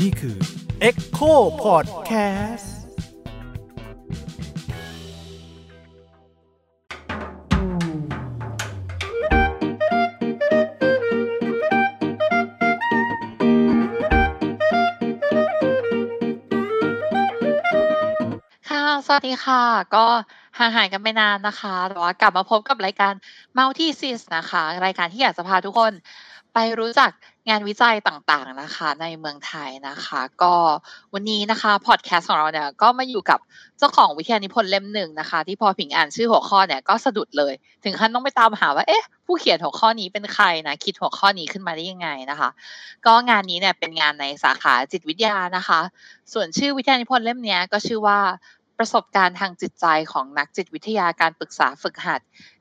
นี่คือ Echo Podcast ค่ะสวัสดีค่ะ ก็ห่างหายกันไปนานนะคะ แต่ว่ากลับมาพบกับรายการ Multi Sis นะคะ รายการที่อยากจะพาทุกคน ไปรู้จักงานวิจัยต่างๆนะคะในเมืองไทยนะคะ ก็วันนี้นะคะพอดแคสต์ของเราเนี่ยก็มาอยู่กับเจ้าของวิทยานิพนธ์เล่มหนึ่งนะคะ ที่พอผิงอ่านชื่อหัวข้อเนี่ยก็สะดุดเลย ถึงขั้นต้องไปตามหาว่าเอ๊ะผู้เขียนหัวข้อนี้เป็นใครนะคิดหัวข้อนี้ขึ้นมาได้ยังไงนะคะ ก็งานนี้เนี่ยเป็นงานในสาขาจิตวิทยานะคะ ส่วนชื่อวิทยานิพนธ์เล่มเนี้ยก็ชื่อว่าประสบการณ์ทางจิตใจของนักจิตวิทยาการปรึกษาฝึกหัด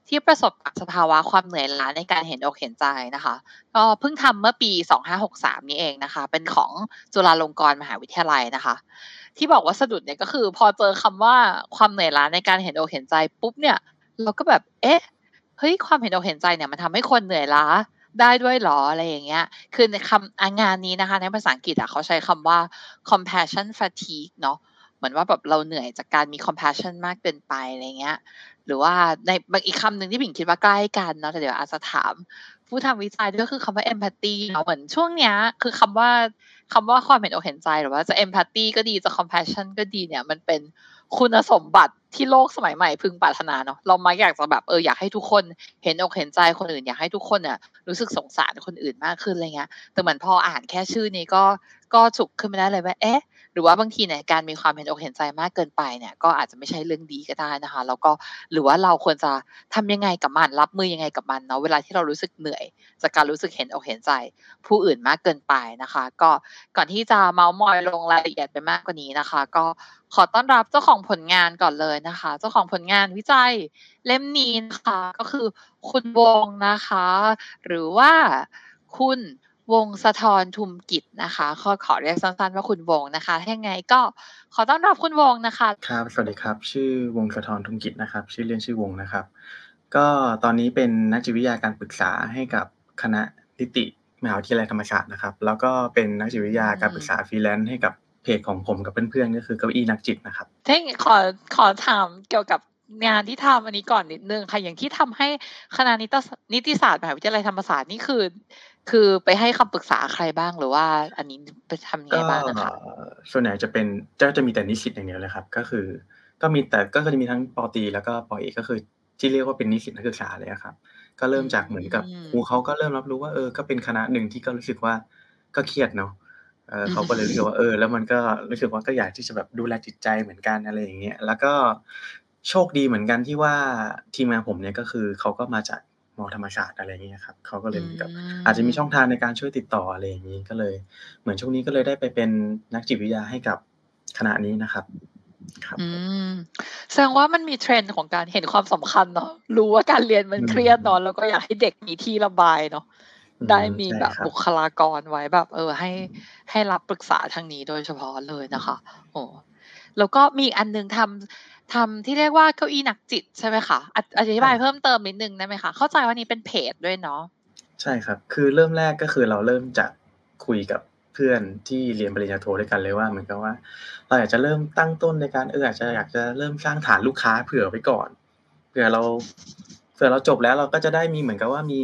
ที่ประสบกับสภาวะความเหนื่อยล้าในการเห็นอกเห็นใจนะคะ ก็เพิ่งทำเมื่อปี 2563 นี้เองนะคะ เป็นของจุฬาลงกรณ์มหาวิทยาลัยนะคะ ที่บอกว่าสะดุดเนี่ยก็คือ พอเจอคำว่าความเหนื่อยล้าในการเห็นอกเห็นใจปุ๊บเนี่ย เราก็แบบเอ๊ะเฮ้ยความเห็นอกเห็นใจเนี่ยมันทำให้คนเหนื่อยล้าได้ด้วยหรออะไรอย่างเงี้ย คือในคำอะงานนี้นะคะ ในภาษาอังกฤษอะเขาใช้คำว่า compassion fatigue เนาะ เหมือนว่าแบบเราเหนื่อยจากการมี compassion มากเกินไปอะไรเงี้ย หรือว่าในบางอีกคำหนึ่งที่ผิงคิดว่าใกล้กันเนาะแต่เดี๋ยวอาจจะถาม ผู้ทำวิจัยด้วยก็คือคำว่า empathy เนาะเหมือนช่วงเนี้ย คือคำว่าคำว่าความเห็นอกเห็นใจหรือว่าจะ empathy ก็ดีจะ compassion ก็ดีเนี่ย มันเป็นคุณสมบัติที่โลกสมัยใหม่พึงปรารถนาเนาะเรามาอยากจะแบบเอออยากให้ทุกคนเห็นอกเห็นใจคนอื่นอยากให้ทุกคนเนี่ยรู้สึกสงสารคนอื่นมากขึ้นอะไรเงี้ยแต่เหมือนพออ่านแค่ชื่อนี้ก็ก็ฉุกขึ้นมาได้เลยว่าเอ๊ะ หรือว่าบางทีเนี่ยการมีความเห็นอกเห็นใจมากเกินไปเนี่ยก็อาจจะไม่ใช่เรื่องดีก็ได้นะคะ แล้วก็หรือว่าเราควรจะทำยังไงกับมันรับมือยังไงกับมันเนาะเวลาที่เรารู้สึกเหนื่อย จากการรู้สึกเห็นอกเห็นใจ ผู้อื่นมากเกินไปนะคะ ก็ก่อนที่จะเมาส์มอยลงรายละเอียดไปมากกว่านี้นะคะ ก็ขอต้อนรับเจ้าของผลงานก่อนเลยนะคะ เจ้าของผลงานวิจัยเล่มนี้นะคะก็คือคุณวงนะคะ หรือว่าคุณ วงสะทรทุมกิจนะคะขอขอเรียกสั้นๆว่าคุณวงนะคะถ้ายังไงก็ขอต้อนรับคุณวงนะคะ ครับ สวัสดีครับ ชื่อวงสะทรทุมกิจนะครับ ชื่อเล่นชื่อวงนะครับ ก็ตอนนี้เป็นนักจิตวิทยาการปรึกษาให้กับคณะนิติมหาวิทยาลัยธรรมศาสตร์นะครับ แล้วก็เป็นนักจิตวิทยาการปรึกษาฟรีแลนซ์ให้กับเพจของผมกับเพื่อนๆก็คือเก้าอี้นักจิตนะครับถ้าอย่างงี้ขอขอถามเกี่ยวกับงานที่ทำอันนี้ก่อนนิดนึงค่ะอย่างที่ทำให้คณะนิตนิติศาสตร์มหาวิทยาลัยธรรมศาสตร์นี่คือ คือไปให้คำปรึกษาใครบ้างหรือว่า อันนี้ไปทำยังไงก็บ้างนะคะส่วนใหญ่จะเป็นจะจะมีแต่นิสิตอย่างเดียวเลยครับ ก็คือ ก็มีแต่ก็จะมีทั้งปอตรีแล้วก็ปอเอกก็คือที่เรียกว่าเป็นนิสิตนักศึกษาเลยอะครับ ก็เริ่มจากเหมือนกับอืมครูเขาก็เริ่มรับรู้ว่าเออก็เป็นคณะหนึ่งที่ก็รู้สึกว่าก็เครียดเนาะเออเขาก็เลยรู้สึกว่าเออ แล้วมันก็รู้สึกว่าก็อยากที่จะแบบดูแลจิตใจเหมือนกันอะไรอย่างเงี้ยแล้วก็โชคดีเหมือนกันที่ว่าทีมงานผมเนี่ยก็คือเขาก็มาจาก มอธรรมศาสตร์อะไรอย่างเงี้ยครับเขาก็เลยเหมือนกับอาจจะมีช่องทางในการช่วยติดต่ออะไรอย่างนี้ก็เลย เหมือนช่วงนี้ก็เลยได้ไปเป็นนักจิตวิทยาให้กับคณะนี้นะครับครับอืมแสดงว่ามันมีเทรนด์ของการเห็นความสำคัญเนาะรู้ว่าการเรียนมันเครียดเนาะแล้วก็อยากให้เด็กมีที่ระบายเนาะอืมได้มีใช่แบบครับบุคลากรไว้แบบ เออ ให้ให้รับปรึกษาทางนี้โดยเฉพาะเลยนะคะ โอ้แล้วก็มีอีกอันหนึงทำ ทำที่เรียกว่าเก้าอี้นักจิตใช่ไหมคะออธิบายเพิ่มเติมนิดนึงได้ไหมคะเข้าใจว่านี้เป็นเพจด้วยเนาะใช่ครับ คือเริ่มแรกก็คือเราเริ่มจากคุยกับเพื่อนที่เรียนปริญญาโทด้วยกันเลยว่าเหมือนกับว่า เราอยากจะเริ่มตั้งต้นในการเอออาจจะอยากจะเริ่มสร้างฐานลูกค้าเผื่อไว้ก่อนเผื่อเราเผื่อเราจบแล้วเราก็จะได้มีเหมือนกับว่ามี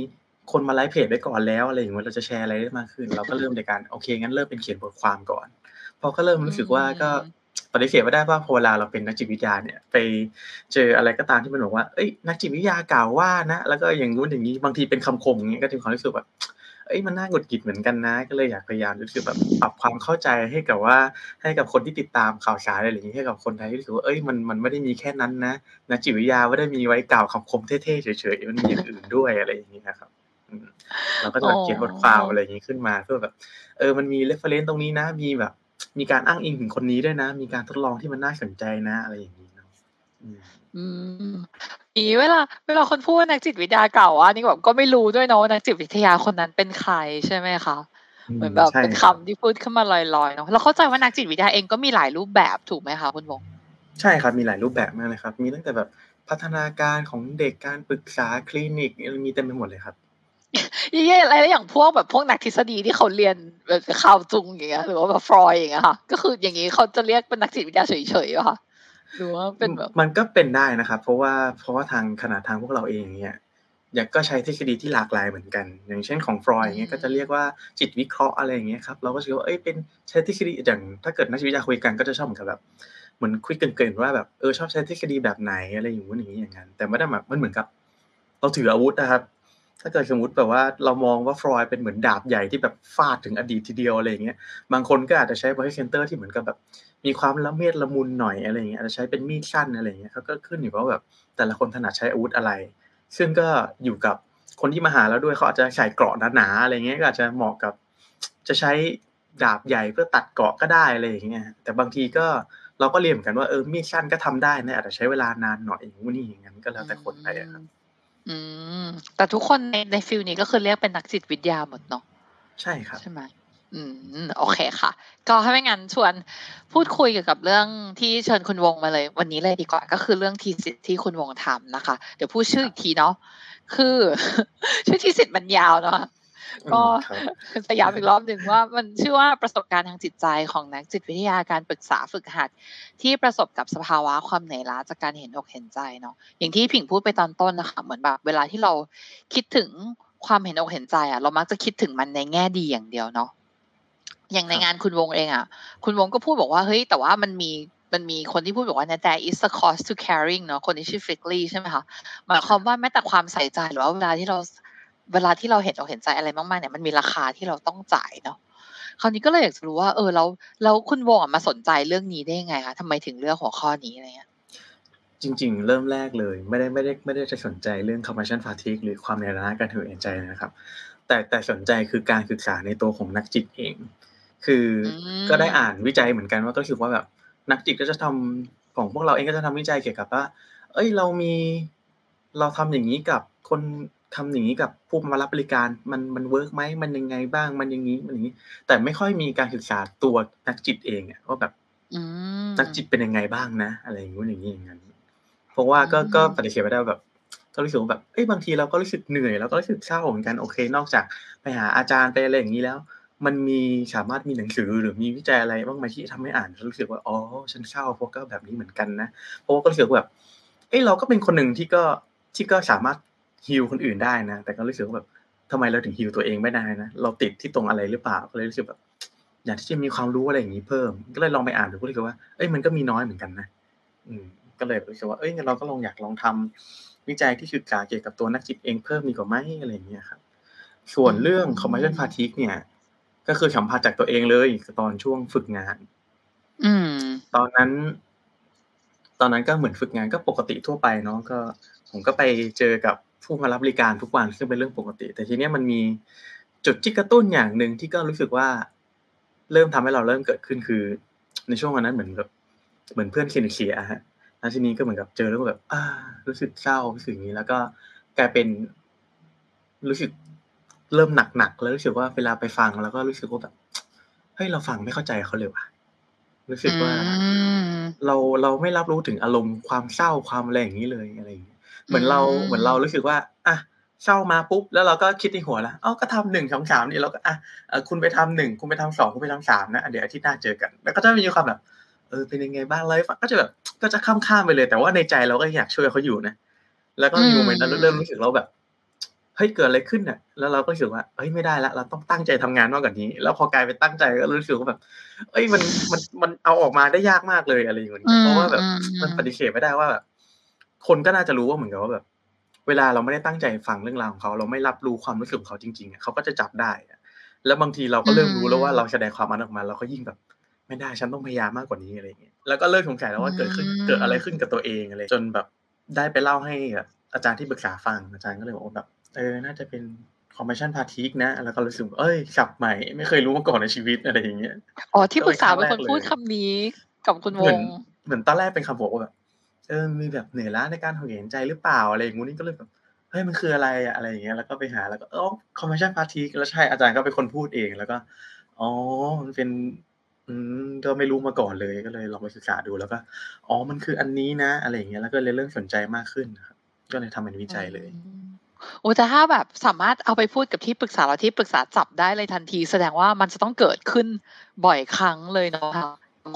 คนมาไลฟ์เพจไว้ก่อนแล้วอะไรอย่างเงี้ยเราจะแชร์อะไรได้มากขึ้น เราก็เริ่มในการโอเคงั้นเริ่มเป็นเขียนบทความก่อนพอก็เริ่มรู้สึกว่าก็อืม ปฏิเสธไม่ได้ว่าพอเวลาเราเป็นนักจิตวิทยาเนี่ย ไปเจออะไรก็ตามที่มันบอกว่าเอ้ยนักจิตวิทยากล่าวว่านะ แล้วก็อย่างนู้นอย่างนี้บางทีเป็นคำคมอย่างเงี้ยก็จะมีความรู้สึกแบบเอ้ยมันน่าหงุดหงิดเหมือนกันนะ ก็เลยอยากพยายามรู้สึกแบบปรับความเข้าใจให้กับว่าให้กับคนที่ติดตามข่าวสารอะไรอย่างนี้ให้กับคนไทยที่รู้สึกว่าเอ้ยมันมันไม่ได้มีแค่นั้นนะนักจิตวิทยาไม่ได้มีไว้กล่าวคำคมเท่ๆเฉยๆมันมีอย่างอื่นด้วยอะไรอย่างนี้นะครับเราก็จะเขียนบทความอะไรอย่างนี้ขึ้นมาเพื่อแบบ เออมันมี reference ตรงนี้นะมีแบบ มีการอ้างอิงถึงคนนี้ด้วยนะ มีการทดลองที่มันน่าสนใจนะอะไรอย่างนี้เนาะอืมอืมอีเวลาเวลาคนพูดว่านักจิตวิทยากล่าวอะนี่แบบก็ไม่รู้ด้วยเนาะว่านักจิตวิทยาคนนั้นเป็นใครใช่ไหมคะเหมือนแบบใช่เป็นคำ ครับที่พูดขึ้นมาลอยๆเนาะเราเข้าใจว่านักจิตวิทยาเองก็มีหลายรูปแบบถูกไหมคะคุณวงใช่ครับมีหลายรูปแบบมากเลยครับ มีตั้งแต่แบบพัฒนาการของเด็กการปรึกษาคลินิกมีเต็มไปหมดเลยครับอ ยี่อะไรอย่างพวกแบบพวกนักทฤษฎีที่เขาเรียนแบบข่าวจุงอย่างเงี้ยหรือว่าแบบฟรอยอย่างเงี้ยค่ะก็คืออย่างนี้เขาจะเรียกเป็นนักจิตวิทยาเฉยๆป่ะคะหรือว่าเป็นแบบมันก็เป็นได้นะครับ เพราะว่าเพราะว่าทางขนาดทางพวกเราเองเนี่ยอยากก็ใช้ทฤษฎีที่หลากหลายเหมือนกัน อย่างเช่นของฟรอยอย่างเงี้ยก็จะเรียกว่าจิตวิเคราะห์อะไรอย่างเงี้ยครับเราก็คิดว่าเอ้ยเป็นใช้ทฤษฎีอย่างถ้าเกิดนักจิตวิทยาคุยกันก็จะชอบเหมือนกับแบบเหมือนคุยเกินๆว่าแบบเออชอบใช้ทฤษฎีแบบไหนอะไรอย่างนู้นอย่างนี้อย่างนั้นแต่ไม่ได้แบบมันเหมือนกับ เราถืออาวุธนะครับ ถ้าเกิดสมมติแบบว่าเรามองว่าฟรอยเป็นเหมือนดาบใหญ่ที่แบบฟาดถึงอดีตทีเดียวอะไรอย่างเงี้ยบางคนก็อาจจะใช้บริเซนเตอร์ที่เหมือนกับแบบ มีความละเมียดละมุนหน่อยอะไรเงี้ยอาจจะใช้เป็นมีดสั้นอะไรเงี้ยเขาก็ขึ้นอยู่ว่าแบบแต่ละคนถนัดใช้อาวุธอะไร ซึ่งก็อยู่กับคนที่มาหาแล้วด้วยเขาอาจจะใส่เกราะหนาๆอะไรเงี้ยก็อาจจะเหมาะกับ จะใช้ดาบใหญ่เพื่อตัดเกราะก็ได้อะไรอย่างเงี้ยแต่บางทีก็เราก็เรียนเหมือนกันว่าเออมีดสั้นก็ทำได้นะอาจจะใช้เวลานานหน่อยอย่างนี้อย่างนั้นก็แล้วแต่คนไปครับ อืม แต่ทุกคนในในฟิลนี้ก็คือเรียกเป็นนักจิตวิทยาหมดเนาะใช่ครับ ใช่ไหมอืม โอเคค่ะ ก็ถ้าไม่งั้นชวนพูดคุยเกี่ยวกับเรื่องที่เชิญคุณวงมาเลย วันนี้เลยดีกว่า ก็คือเรื่องทีสิทธิ์ที่คุณวงทำนะคะ เดี๋ยวพูดชื่ออีกทีเนาะคือ ชื่อทีสิทธิ์มันยาวเนาะ ก็อืมครับจะย้ำอีกรอบหนึ่งว่ามันชื่อว่าประสบการณ์ทางจิตใจของนักจิตวิทยาการปรึกษาฝึกหัด ที่ประสบกับสภาวะความเหนื่อยล้าจากการเห็นอกเห็นใจเนาะอย่างที่ผิงพูดไปตอนต้นนะคะเหมือนแบบเวลาที่เราคิดถึงความเห็นอกเห็นใจอะเรามักจะคิดถึงมันในแง่ดีอย่างเดียวเนาะอย่างในครับงานคุณวงเองอะ คุณวงก็พูดบอกว่าเฮ้ยแต่ว่ามันมีมันมีคนที่พูดบอกว่าเนี่ยแต่ is the cost to caring เนาะคนที่ชื่อฟิกลี่ใช่ไหมคะหมายความว่าแม้แต่ความใส่ใจหรือว่าเวลาที่เรา เวลาที่เราเห็นอกเห็นใจอะไรมากๆเนี่ยมันมีราคาที่เราต้องจ่ายเนาะคราวนี้ก็เลยอยากจะรู้ว่า เออแล้วแล้วคุณวงอะมาสนใจเรื่องนี้ได้ยังไงคะทำไมถึงเลือกหัวข้อนี้อะไรเงี้ยจริง ๆ เริ่มแรกเลย ไม่ได้ไม่ได้ไม่ได้จะสนใจเรื่อง compassion fatigue หรือความเหนื่อยล้าการถือเห็นใจนะครับ แต่แต่สนใจคือการศึกษาในตัวของนักจิตเอง คืออมก็ได้อ่านวิจัยเหมือนกันว่าก็รู้สึกว่าแบบนักจิตก็จะทำของพวกเราเองก็จะทำวิจัยเกี่ยวกับว่า เอ้ยเรามีเราทำอย่างนี้กับคน ทำอย่างนี้กับผู้มารับบริการมันมัน work ไหมมันยังไงบ้างมันอย่างนี้มันอย่างนี้ แต่ไม่ค่อยมีการศึกษาตัวนักจิตเองอะว่าแบบอืมนักจิตเป็นยังไงบ้างนะ อะไรอย่างงู้นอย่างนี้อย่างนั้นเพราะว่าก็อืมก็ปฏิเสธไม่ได้ว่าแบบ ก็รู้สึกว่าแบบเอ้ยบางทีเราก็รู้สึกเหนื่อยแล้วก็รู้สึกเศร้าเหมือนกันโอเค นอกจากไปหาอาจารย์ไปอะไรอย่างนี้แล้ว มันมีสามารถมีหนังสือหรือมีวิจัยอะไรบ้างไหมที่ทำให้อ่านแล้วรู้สึกว่าอ๋อฉันเศร้าเพราะก็แบบนี้เหมือนกันนะเพราะว่าก็รู้สึกว่าแบบเอ้ยเราก็เป็นคนหนึ่งที่ก็ที่ก็สามารถ ฮิลคนอื่นได้นะ แต่ก็รู้สึกว่าแบบทำไมเราถึงฮิลตัวเองไม่ได้นะ เราติดที่ตรงอะไรหรือเปล่า ก็เลยรู้สึกแบบ อยากที่จะมีความรู้อะไรอย่างนี้เพิ่ม ก็เลยลองไปอ่านดูก็รู้สึกว่า เอ้ยมันก็มีน้อยเหมือนกันนะ อืม ก็เลยรู้สึกว่า เอ้ยงั้นเราก็ลองอยากลองทำวิจัยที่ศึกษาเกี่ยวกับตัวนักจิตเองเพิ่มดีกว่าไหมอะไรอย่างเงี้ยครับ ส่วนเรื่อง commercial fatigue เนี่ย ก็คือสัมผัสจากตัวเองเลยตอนช่วงฝึกงาน อืม ตอนนั้น ตอนนั้นก็เหมือนฝึกงานก็ปกติทั่วไปเนาะก็ ผมก็ไปเจอกับ ผู้มารับบริการทุกวันซึ่งเป็นเรื่องปกติ แต่ทีเนี้ยมันมีจุดที่กระตุ้นอย่างหนึ่งที่ก็รู้สึกว่า เริ่มทำให้เราเริ่มเกิดขึ้นคือ ในช่วงวันนั้นเหมือนแบบเหมือนเพื่อนสนิทเสียฮะแล้วทีนี้ก็เหมือนกับเจอแล้วก็แบบอ่ารู้สึกเศร้ารู้สึกอย่างนี้ แล้วก็กลายเป็นรู้สึกเริ่มหนักๆแล้วรู้สึกว่าเวลาไปฟังแล้วก็รู้สึกว่าแบบเฮ้ยเราฟังไม่เข้าใจเขาเลยว่ะรู้สึกว่าอืมเราเราไม่รับรู้ถึงอารมณ์ความเศร้าความอะไรอย่างนี้เลยอะไรอย่างเงี้ย เหมือนเราอืมเหมือนเรารู้สึกว่าอะเศร้ามาปุ๊บแล้วเราก็คิดในหัวแล้วเอ้าก็ทำหนึ่งสองสามนี่เราก็อะเอ่อคุณไปทำหนึ่งคุณไปทำสองคุณไปทำสามนะอะเดี๋ยวอาทิตย์หน้าเจอกัน แล้วก็จะมีความแบบเออเป็นยังไงบ้างเลยก็จะแบบก็จะข้ามข้ามๆไปเลย แต่ว่าในใจเราก็อยากช่วยเขาอยู่นะแล้วก็มีโมเมนต์นั้นเริ่มรู้สึกเราแบบเฮ้ยเกิดอะไรขึ้นเนี่ยแล้วเราก็รู้สึกว่าเฮ้ยไม่ได้ละเราต้องตั้งใจทำงานมากกว่านี้ แล้วพอกลายเป็นตั้งใจก็รู้สึกว่าแบบเอ้ยมันมันมันเอาออกมาได้ยากมากเลยอะไรอย่างเงี้ยเพราะว่าแบบอืมอืมมันปฏิเสธไม่ได้ว่าแบบ คนก็น่าจะรู้ว่าเหมือนกับว่าแบบ เวลาเราไม่ได้ตั้งใจฟังเรื่องราวของเขา เราไม่รับรู้ความรู้สึกของเขาจริงๆอะเขาก็จะจับได้อะแล้วบางทีเราก็เริ่มรู้แล้วว่าเราแสดงความมันออกมาเราก็ยิ่งแบบ ไม่ได้ฉันต้องพยายามมากกว่านี้อะไรอย่างเงี้ยแล้วก็เริ่มสงสัยแล้วว่าเกิดขึ้นอืมเกิดอะไรขึ้นกับตัวเองอะไรจนแบบได้ไปเล่าให้แบบอาจารย์ที่ปรึกษาฟังอาจารย์ก็เลยบอกว่าแบบเออน่าจะเป็น compassion fatigue นะ แล้วก็รู้สึกว่าเอ้ยสับใหม่ ไม่เคยรู้มาก่อนในชีวิตอะไรอย่างเงี้ยอ๋อที่ปรึกษาก็เป็นเป็นคนครั้งแรกเลยพูดคำนี้กับคุณวเหมือนงเหมือนตอนแรกเป็นคำบอกว่าแบบ เออมีแบบเหนื่อยล้าในการเห็นใจหรือเปล่าอะไรอย่างงู้นนี่ก็เลยแบบเฮ้ยมันคืออะไรอะอะไรอย่างเงี้ยแล้วก็ไปหาแล้วก็อ๋อ compassion fatigue แล้วใช่อาจารย์ก็เป็นคนพูดเองแล้วก็อ๋อมันเป็นอืมก็ไม่รู้มาก่อนเลยก็เลยลองไปศึกษาดูแล้วก็อ๋อมันคืออันนี้นะ อะไรอย่างเงี้ยแล้วก็เลยเริ่มสนใจมากขึ้นนะครับก็เลยทำเป็นวิจัยเลยอืมโอ้แต่ถ้าแบบสามารถเอาไปพูดกับที่ปรึกษาแล้วที่ปรึกษาจับได้เลยทันที แสดงว่ามันจะต้องเกิดขึ้นบ่อยครั้งเลยเนาะค่ะ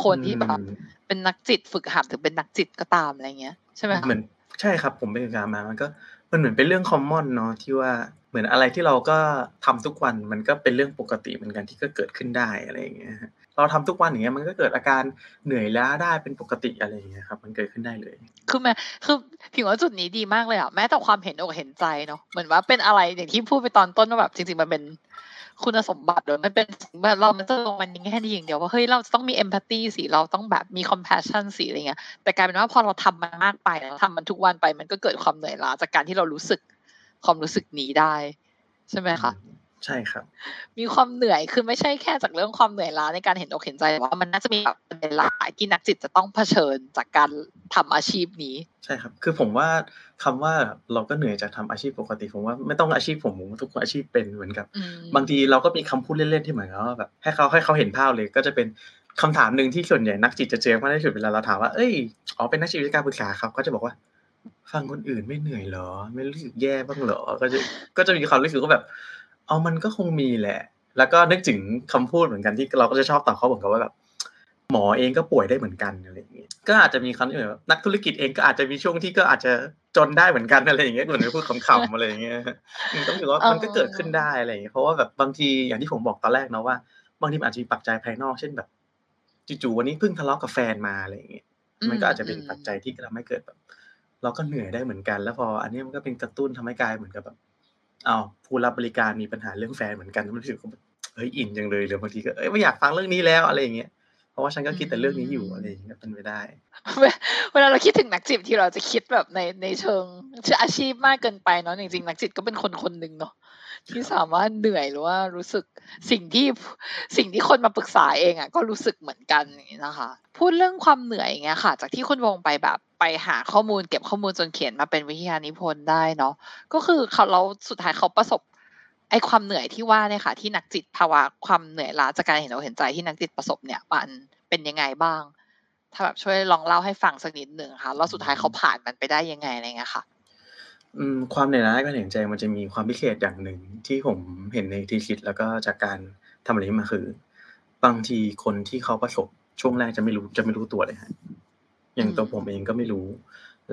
คนที่แบบอืม เป็นนักจิตฝึกหัดหรือเป็นนักจิตก็ตามอะไรเงี้ยใช่ไหมคะเหมือนใช่ครับ ผมไปศึกษามามันก็มันเหมือนเป็นเรื่อง common เนาะที่ว่าเหมือนอะไรที่เราก็ทำทุกวันมันก็เป็นเรื่องปกติเหมือนกันที่ก็เกิดขึ้นได้อะไรอย่างเงี้ยฮะเราทำทุกวันอย่างเงี้ยมันก็เกิดอาการเหนื่อยล้าได้เป็นปกติอะไรอย่างเงี้ยครับ มันเกิดขึ้นได้เลย คือแม่คือผิงว่าจุดนี้ดีมากเลยอะแม้แต่ความเห็นอกเห็นใจเนาะเหมือนว่าเป็นอะไรอย่างที่พูดไปตอนต้นว่าแบบจริงๆมันเป็น คุณสมบัติหรือมันเป็นสิ่งแบบเรามันจะลงมันแค่นี้อย่างเดียวว่าเฮ้ยเราจะต้องมี empathy สิเราต้องแบบมี compassion สิอะไรเงี้ยแต่กลายเป็นว่าพอเราทำมันมากไปเราทำมันทุกวันไปมันก็เกิดความเหนื่อยล้าจากการที่เรารู้สึกความรู้สึกนี้ได้ ใช่ไหมคะ ใช่ครับ มีความเหนื่อยคือไม่ใช่แค่จากเรื่องความเหนื่อยล้าในการเห็นอกเห็นใจแต่ว่ามันน่าจะมีแบบประเด็นหลายที่นักจิตจะต้องเผชิญจากการทำอาชีพนี้ ใช่ครับ คือผมว่าคำว่าเราก็เหนื่อยจากทำอาชีพปกติ ผมว่าไม่ต้องอาชีพผมผมว่าทุกคนอาชีพเป็นเหมือนกับอืมบางทีเราก็มีคำพูดเล่นๆที่เหมือนกับว่าแบบให้เขาให้เขาเห็นภาพเลยก็จะเป็นคำถามหนึ่งที่ส่วนใหญ่นักจิตจะเจอมากที่สุดเวลาเราถามว่าเอ้ยอ๋อเป็นนักจิตวิทยาการปรึกษาครับก็จะบอกว่าฟังคนอื่นไม่เหนื่อยเหรอ ไม่รู้สึกแย่บ้างเหรอ ก็จะก็จะมีความรู้สึกว่าแบบ เอามันก็คงมีแหละ แล้วก็นึกถึงคำพูดเหมือนกันที่เราก็จะชอบตอบเขาเหมือนกับว่าแบบหมอเองก็ป่วยได้เหมือนกันอะไรอย่างเงี้ย ก็อาจจะมีคำที่แบบนักธุรกิจเองก็อาจจะมีช่วงที่ก็อาจจะจนได้เหมือนกันอะไรอย่างเงี้ยเหมือนพูดขำๆอะไรอย่างเงี้ยต้องถือว่ามันก็เกิดขึ้นได้อะไรอย่างเงี้ยเพราะว่าแบบบางทีอย่างที่ผมบอกตอนแรกเนาะว่าบางทีอาจจะมีปัจจัยภายนอกเช่นแบบจู่ๆวันนี้เพิ่งทะเลาะกับแฟนมาอะไรอย่างเงี้ยมันก็อาจจะเป็นปัจจัยที่ทำให้เกิดแบบ เราก็เหนื่อยได้เหมือนกัน แล้วพอ อันนี้มันก็เป็นกระตุ้นทำให้กายเหมือนกับแบบ อ้าวผู้รับบริการมีปัญหาเรื่องแฟนเหมือนกันมันรู้สึกว่าแบบเฮ้ยอินจังเลยหรือบางทีก็เอ้ยไม่อยากฟังเรื่องนี้แล้วอะไรอย่างเงี้ยเพราะว่าฉันก็คิดแต่เรื่องนี้อยู่อะไรอย่างเงี้ยเป็นไปได้ เวเวลาเราคิดถึงนักจิตที่เราจะคิดแบบในในเชิงอาชีพมากเกินไปเนาะจริงๆนักจิตก็เป็นคนคนหนึ่งเนาะ ที่สามารถเหนื่อยหรือว่ารู้สึกสิ่งที่สิ่งที่คนมาปรึกษาเองอะก็รู้สึกเหมือนกันอย่างนี้นะคะ พูดเรื่องความเหนื่อยอย่างเงี้ยค่ะ จากที่คุณวงไปแบบไปหาข้อมูลเก็บข้อมูลจนเขียนมาเป็นวิทยานิพนธ์ได้เนาะก็คือเขาเราสุดท้ายเขาประสบไอความเหนื่อยที่ว่าเนี่ยค่ะ ที่นักจิตภาวะความเหนื่อยล้าจากการเห็นอกเห็นใจที่นักจิตประสบเนี่ยมันเป็นยังไงบ้าง ถ้าแบบช่วยลองเล่าให้ฟังสักนิดหนึ่งค่ะแล้วสุดท้ายเขาผ่านมันไปได้ยังไงอะไรเงี้ยค่ะ อืม ความเหนื่อยล้าการเห็นใจมันจะมีความพิเศษอย่างหนึ่งที่ผมเห็นในทีคิด แล้วก็จากการทำอะไรมา คือบางทีคนที่เขาประสบช่วงแรกจะไม่รู้จะไม่รู้ตัวเลยฮะอย่างตัวผมเองก็ไม่รู้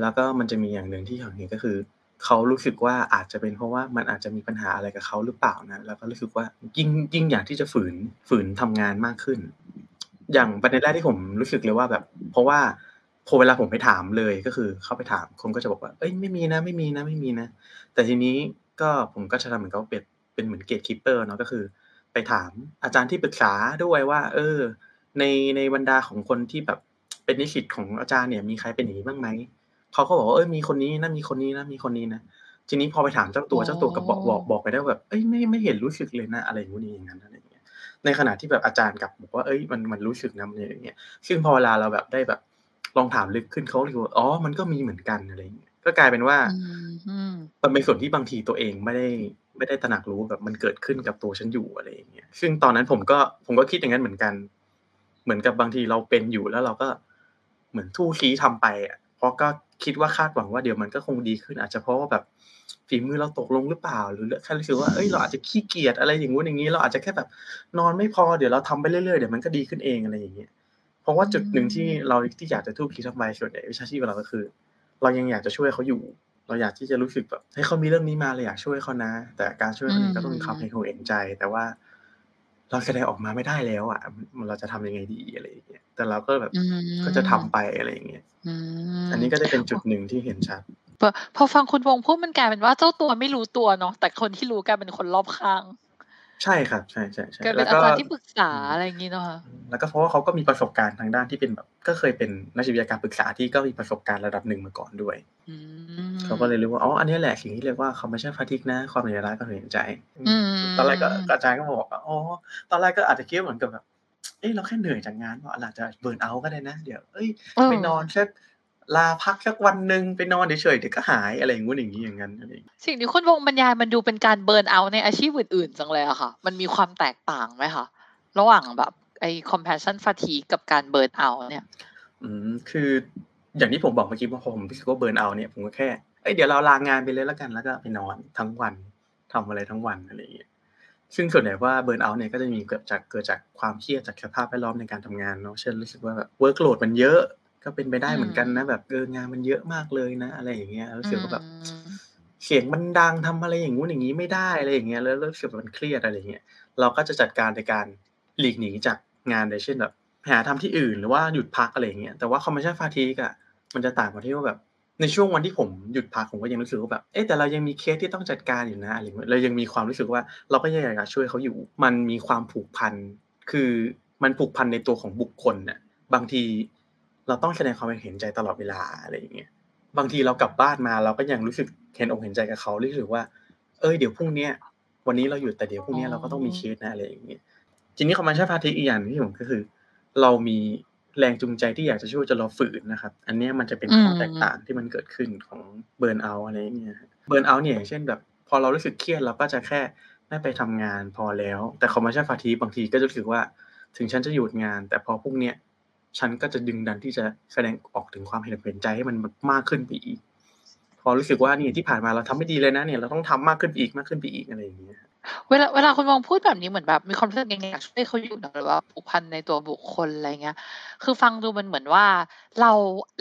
แล้วก็มันจะมีอย่างหนึ่งที่เห็นก็คือ เขารู้สึกว่าอาจจะเป็นเพราะว่ามันอาจจะมีปัญหาอะไรกับเขาหรือเปล่านะ แล้วก็รู้สึกว่ายิ่งยิ่งอยากที่จะฝืน ฝืนทำงานมากขึ้น อย่างประเด็นแรกที่ผมรู้สึกเลยว่าแบบ เพราะว่า พอเวลาผมไปถามเลยก็คือเข้าไปถามคนก็จะบอกว่า เอ้ยไม่มีนะไม่มีนะไม่มีนะ แต่ทีนี้ก็ผมก็จะทำเหมือนกับว่าเป็นเป็นเหมือน gatekeeper เนาะก็คือ ไปถามอาจารย์ที่ปรึกษาด้วยว่า เออ ในในบรรดาของคนที่แบบเป็นนิสิตของอาจารย์เนี่ยมีใครเป็นอย่างนี้บ้างไหมเขาก็บอกว่าเอ้ยมีคนนี้นะมีคนนี้นะมีคนนี้นะทีนี้พอไปถามเจ้าตัวอ๋อเจ้าตัวก็บอกบอกบอกไปได้ว่าแบบเอ้ยไม่ไม่เห็นรู้สึกเลยนะอะไรอย่างนี้อย่างนั้นอะไรอย่างเงี้ยในขณะที่แบบอาจารย์กลับบอกว่าเอ้ยมันมันรู้สึกนะมันอย่างเงี้ยซึ่งพอเวลาเราแบบได้แบบ ลองถามลึกขึ้นเขาเลยว่าอ๋อ มันก็มีเหมือนกันอะไรอย่างเงี้ยก็กลายเป็นว่าอืมอืมมันเป็นส่วนที่บางทีตัวเองไม่ได้ไม่ได้ตระหนักรู้แบบมันเกิดขึ้นกับตัวฉันอยู่อะไรอย่างเงี้ยซึ่งตอนนั้นผมก็ผมก็คิดอย่างนั้นเหมือนกัน เหมือนกับบางทีเราเป็นอยู่แล้วเราก็เหมือนทู่ชี้ทำไปอะเพราะก็คิดว่าคาดหวังว่าเดี๋ยวมันก็คงดีขึ้น อาจจะเพราะว่าแบบฝีมือเราตกลงหรือเปล่า หรือแค่รู้สึกว่าเอ้ยเราอาจจะขี้เกียจอะไรอย่างงู้นอย่างนี้ เราอาจจะแค่แบบนอนไม่พอเดี๋ยวเราทำไปเรื่อยๆเดี๋ยวมันก็ดีขึ้นเองอะไรอย่างเงี้ย เพราะว่าจุดหนึ่งที่เราที่อยากจะทูบคิดทำไปส่วนใหญ่วิชาชีพเราก็คือ เรายังอยากจะช่วยเขาอยู่ เราอยากที่จะรู้สึกแบบให้เขามีเรื่องนี้มาเราอยากช่วยเขานะ แต่การช่วยเขาเนี่ยก็ต้องมีความเห็นอกเห็นใจ แต่ว่า เราแสดงออกมาไม่ได้แล้ว อะมันเราจะทำยังไงดีอะไรอย่างเงี้ยแต่เราก็แบบอืมก็จะทำไปอะไรอย่างเงี้ยอืมอันนี้ก็จะเป็นจุดหนึ่งที่เห็นชัดพอพอฟังคุณวงพูดมันกลายเป็นว่าเจ้าตัวไม่รู้ตัวเนาะแต่คนที่รู้กลายเป็นคนรอบข้าง ใช่ครับ ใช่ใช่ใช่กลายเป็แล้นวอาก็จารย์ที่ปรึกษาอะไรอย่างงี้เนาะค่ะแล้วก็เพราะว่าเขาก็มีประสบการณ์ทางด้านที่เป็นแบบ ก็เคยเป็นนักจิตวิทยาการปรึกษาที่ก็มีประสบการณ์ระดับหนึ่งมาก่อนด้วยอืมเขาก็เลยรู้ว่าอ๋ออันนี้แหละสิ่งที่เรียกว่า commercial fatigue นะความเหนื่อยล้าก็เห็นใจอืมตอนแรกก็อาจารย์ก็บอกว่าอ๋อตอนแรกก็อาจจะคิดว่าเหมือนกับแบบเอ้ยเราแค่เหนื่อยจากงานว่าอาจจะเบิร์นเอาก็ได้นะ เดี๋ยว เอ้ยเออไปนอนสัก ลาพักสักวันหนึ่งไปนอนเฉยๆเดี๋ยวก็หายอะไรอย่างงู้นอย่างนี้อย่างนั้นอะไรอย่างงี้สิ่งที่คุณวงบรรยายมันดูเป็นการ burnout ในอาชีพอื่นๆจังเลยอะค่ะ มันมีความแตกต่างไหมคะระหว่างแบบไอ้ compassion fatigue กับการ burnout เนี่ย อืมคืออย่างที่ผมบอกเมื่อกี้ว่าพอผมรู้สึกว่า burnout เนี่ยผมก็แค่ไออ้ยเดี๋ยวเราลางานไปเลยแล้วกันแล้วก็ไปนอนทั้งวันทำอะไรทั้งวันอะไรอย่างเงี้ยซึ่งส่วนใหญ่ว่า burnout เนี่ยก็จะมีเกิดจากเกิดจากความเครียดจากสภาพแวดล้อมในการทำงานเนาะเช่นรู้สึกว่าแบบ workload มันเยอะ ก็เป็นไปได้เหมือนกันนะ แบบเอองานมันเยอะมากเลยนะ อะไรอย่างเงี้ยรู้สึกว่าแบบอืมเสียงมันดังทำอะไรอย่างงู้นอย่างนี้ไม่ได้อะไรอย่างเงี้ยแล้วรู้สึกว่ามันเครียดอะไรอย่างเงี้ยเราก็จะจัดการในการหลีกหนีจากงานโดยเช่นแบบหาทำที่อื่นหรือว่าหยุดพักอะไรอย่างเงี้ยแต่ว่า compassion fatigue อะมันจะต่างกันที่ว่าแบบในช่วงวันที่ผมหยุดพักผมก็ยังรู้สึกว่าแบบ เอ๊ะแต่เรายังมีเคสที่ต้องจัดการอยู่นะอะไรเงี้ยเรายังมีความรู้สึกว่าเราก็ยังอยากจะช่วยเขาอยู่ มันมีความผูกพัน คือมันผูกพันในตัวของบุคคลน่ะ บางที เราต้องแสดงความเห็นใจตลอดเวลาอะไรอย่างเงี้ยบางทีเรากลับบ้านมาเราก็ยังรู้สึกเห็นอกเห็นใจกับเขารู้สึกว่า เอ้ยเดี๋ยวพรุ่งเนี้ยวันนี้เราหยุดแต่เดี๋ยวพรุ่งเนี้ยเราก็ต้องมีเคสนะอะไรอย่างเงี้ยทีนี้ compassion fatigue อีกอย่างหนึงที่ผมก็คือ เรามีแรงจูงใจที่อยากจะช่วยจนเราฝืนนะครับ อันเนี้ยมันจะเป็นข้อแตกต่างที่มันเกิดขึ้นของ burnout อะไรอย่างเงี้ย burnout เนี่ยอย่างเช่นแบบพอเรารู้สึกเครียดเราก็จะแค่ไม่ไปทำงานพอแล้ว แต่ compassion fatigue บางทีก็จะรู้สึกว่า ถึงฉันจะหยุดงาน แต่พอพรุ่งเนี้ย ฉันก็จะดึงดันที่จะแสดงออกถึงความเห็นอกเห็นใจให้มันมากขึ้นไปอีก พอรู้สึกว่านี่ที่ผ่านมาเราทำไม่ดีเลยนะเนี่ยเราต้องทำมากขึ้นไปอีกมากขึ้นไปอีกอะไรอย่างเงี้ยเวลาเวลาคุณมองพูดแบบนี้เหมือนแบบมีความรู้สึกยังไงอยากช่วยเขาอยู่หรือว่าผูกพันในตัวบุคคลอะไรเงี้ย คือฟังดูมันเหมือนว่าเรา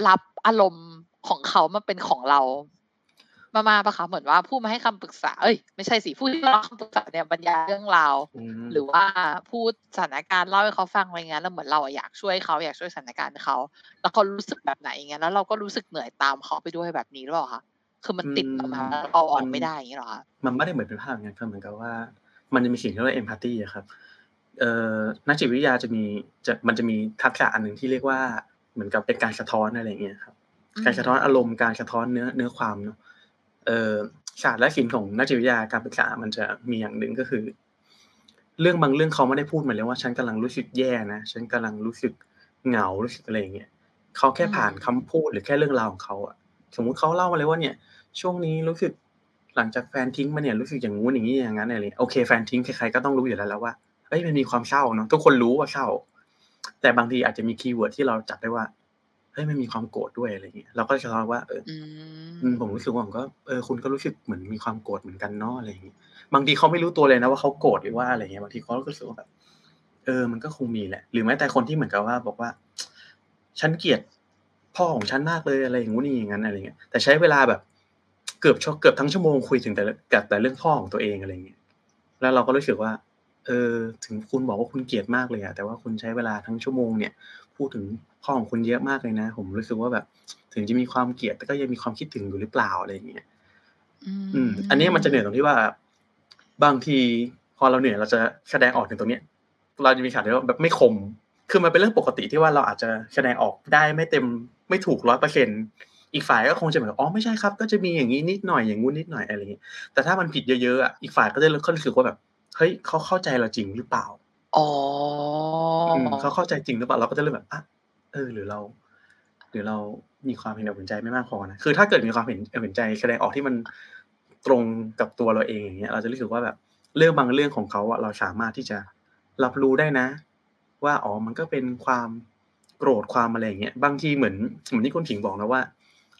รับอารมณ์ของเขามาเป็นของเรา มามาปะคะเหมือนว่าผู้มาให้คำปรึกษา เอ้ยไม่ใช่สิผู้ที่รับคำปรึกษาเนี่ยบรรยายเรื่องราวอืมหรือว่าพูดสถานการณ์เล่าให้เขาฟังอะไรเงี้ยแล้วเหมือนเราอะอยากช่วยเขาอยากช่วยสถานการณ์เขาแล้วเขารู้สึกแบบไหนอย่างเงี้ยแล้วเราก็รู้สึกเหนื่อยตามเขาไปด้วยแบบนี้หรือเปล่าคะคือมันติดออกมาแล้วเอาออกไม่ได้อย่างนี้เหรอคะมันไม่ได้เหมือนเป็นภาพอย่างนั้นครับเหมือนกับว่า มันจะมีสิ่งที่เรียกว่าเอมพัตตีอะครับเอ่อนักจิตวิทยาจะมีจะมันจะมีทักษะอันหนึ่งที่เรียกว่าเหมือนกับเป็นการสะท้อนอะไรอย่างเงี้ยครับการสะท้อนอารมณ์การสะท้อนเนื้อเนื้อความเนาะเอ่อ ศาสตร์และศิลป์ของนักจิตวิทยาการปรึกษามันจะมีอย่างหนึ่งก็คือ เรื่องบางเรื่องเขาไม่ได้พูดมาเลยว่า ฉันกำลังรู้สึกแย่นะฉันกำลังรู้สึกเหงารู้สึกอะไรอย่างเงี้ยเขาแค่ผ่านคำพูดหรือแค่เรื่องราวของเขาอะสมมุติเขาเล่ามาเลยว่าเนี่ย ช่วงนี้รู้สึกหลังจากแฟนทิ้งมาเนี่ยรู้สึกอย่างงู้นอย่างนี้อย่างนั้นอะไรโอเคแฟนทิ้งใครๆก็ต้องรู้อยู่แล้วแล้วว่าเอ้ยมันมีความเศร้าเนาะทุกคนรู้ว่าเศร้า แต่บางทีอาจจะมี keyword ที่เราจับได้ว่า เฮ้ยมันมีความโกรธด้วยอะไรเงี้ยเราก็จะเล่าว่าเอออือืมมผมรู้สึกว่าผมก็เออคุณก็รู้สึกเหมือนมีความโกรธเหมือนกันเนาะอะไรอย่างเงี้ยบางทีเขาไม่รู้ตัวเลยนะว่าเขาโกรธหรือว่าอะไรเงี้ยบางทีเขาก็รู้สึกว่าแบบเออ มันก็คงมีแหละ หรือแม้แต่คนที่เหมือนกับว่าบอกว่า ฉันเกลียดพ่อของฉันมากเลยอะไรอย่างงู้นอย่างนั้นอะไรเงี้ย แต่ใช้เวลาแบบเกือบชั่วเกือบทั้งชั่วโมงคุยถึงแต่ละกับแต่เรื่องพ่อของตัวเองอะไรเงี้ย แล้วเราก็รู้สึกว่า เออ ถึงคุณบอกว่าคุณเกลียดมากเลยอะแต่ว่าคุณใช้เวลาทั้งชั่วโมงเนี่ย พูดถึง พ่อของคุณเยอะมากเลยนะ ผมรู้สึกว่าแบบ ถึงจะมีความเกลียดแต่ก็ยังมีความคิดถึงอยู่หรือเปล่าอะไรอย่างเงี้ยอืม อันนี้มันจะเหนื่อยตรงที่ว่า บางทีพอเราเหนื่อยเราจะแสดงออกถึงตรงเนี้ย เราจะมีขาดที่ว่าแบบไม่คม คือมันเป็นเรื่องปกติที่ว่าเราอาจจะแสดงออกได้ไม่เต็มไม่ถูกร้อยเปอร์เซ็นอีกฝ่ายก็คงจะแบบอ๋อไม่ใช่ครับ ก็จะมีอย่างนี้นิดหน่อยอย่างงู้นนิดหน่อยอะไรอย่างเงี้ยแต่ถ้ามันผิดเยอะๆอะอีกฝ่ายก็จะเริ่มรู้สึกว่าแบบเฮ้ยเขาเข้าใจเราจริงหรือเปล่าอ๋ออืมเขาเข้าใจจริงหรือเปล่าเราก็จะเริ่มแบบอะ เออหรือเรา หรือเรามีความเห็นอกเห็นใจไม่มากพอนะคือ ถ้าเกิดมีความเห็นอกเห็นใจแสดงออกที่มันตรงกับตัวเราเองอย่างเงี้ย เราจะรู้สึกว่าแบบเรื่องบางเรื่องของเขาอะเราสามารถที่จะรับรู้ได้นะ ว่าอ๋อมันก็เป็นความโกรธความอะไรอย่างเงี้ยบางทีเหมือนเหมือนที่คุณถิงบอกนะว่า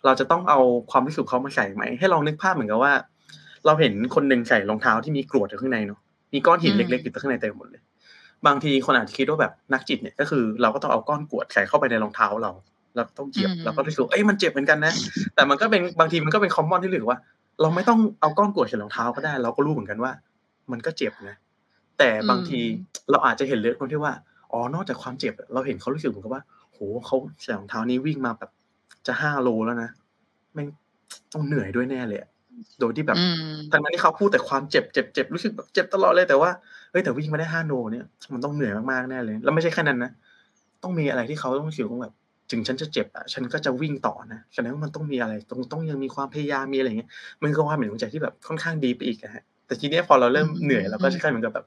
เราจะต้องเอาความรู้สึกเขามาใส่ไหมให้ลองนึกภาพเหมือนกับว่า เราเห็นคนหนึ่งใส่รองเท้าที่มีกรวดอยู่ข้างในเนาะมีก้อนหินอืมเล็กๆอยู่ข้างในเต็มหมดเลย บางทีคนอาจจะคิดว่าแบบนักจิตเนี่ยก็คือ เราก็ต้องเอาก้อนกรวดใส่เข้าไปในรองเท้าเราแล้วต้องเหยียบเราก็รู้สึกว่าเอ้ยมันเจ็บเหมือนกันนะ แต่มันก็เป็นบางทีมันก็เป็นคอมมอนที่รู้สึกว่า เราไม่ต้องเอาก้อนกรวดใส่รองเท้าก็ได้ เราก็รู้เหมือนกันว่า มันก็เจ็บนะ แต่บางทีเราอาจจะเห็นเรื่องตรงที่ว่าอ๋อนอกจากความเจ็บ เราเห็นเขารู้สึกเหมือนกับว่าโหเขาใส่รองเท้านี้วิ่งมาแบบจะห้าโลแล้วนะแม่งต้องเหนื่อยด้วยแน่เลยอะโดยที่แบบอืมทั้งนั้นที่เขาพูดแต่ความเจ็บเจ็บเจ็บรู้สึกแบบเจ็บตลอดเลยแต่ว่าเฮ้ยแต่วิ่งมาได้ห้าโลเนี่ยมันต้องเหนื่อยมากๆแน่เลย แล้วไม่ใช่แค่นั้นนะต้องมีอะไรที่เขาต้องรู้สึกว่าแบบถึงฉันจะเจ็บอะฉันก็จะวิ่งต่อนะแสดงว่ามันต้องมีอะไรต้องต้องยังมีความพยายามมีอะไรอย่างเงี้ยมันก็ความเห็นของใจที่แบบค่อนข้างดีไปอีกอะฮะแต่ทีเนี้ยพอเราเริ่มอืมเหนื่อยเราก็จะค่อยเหมือนกับแบบ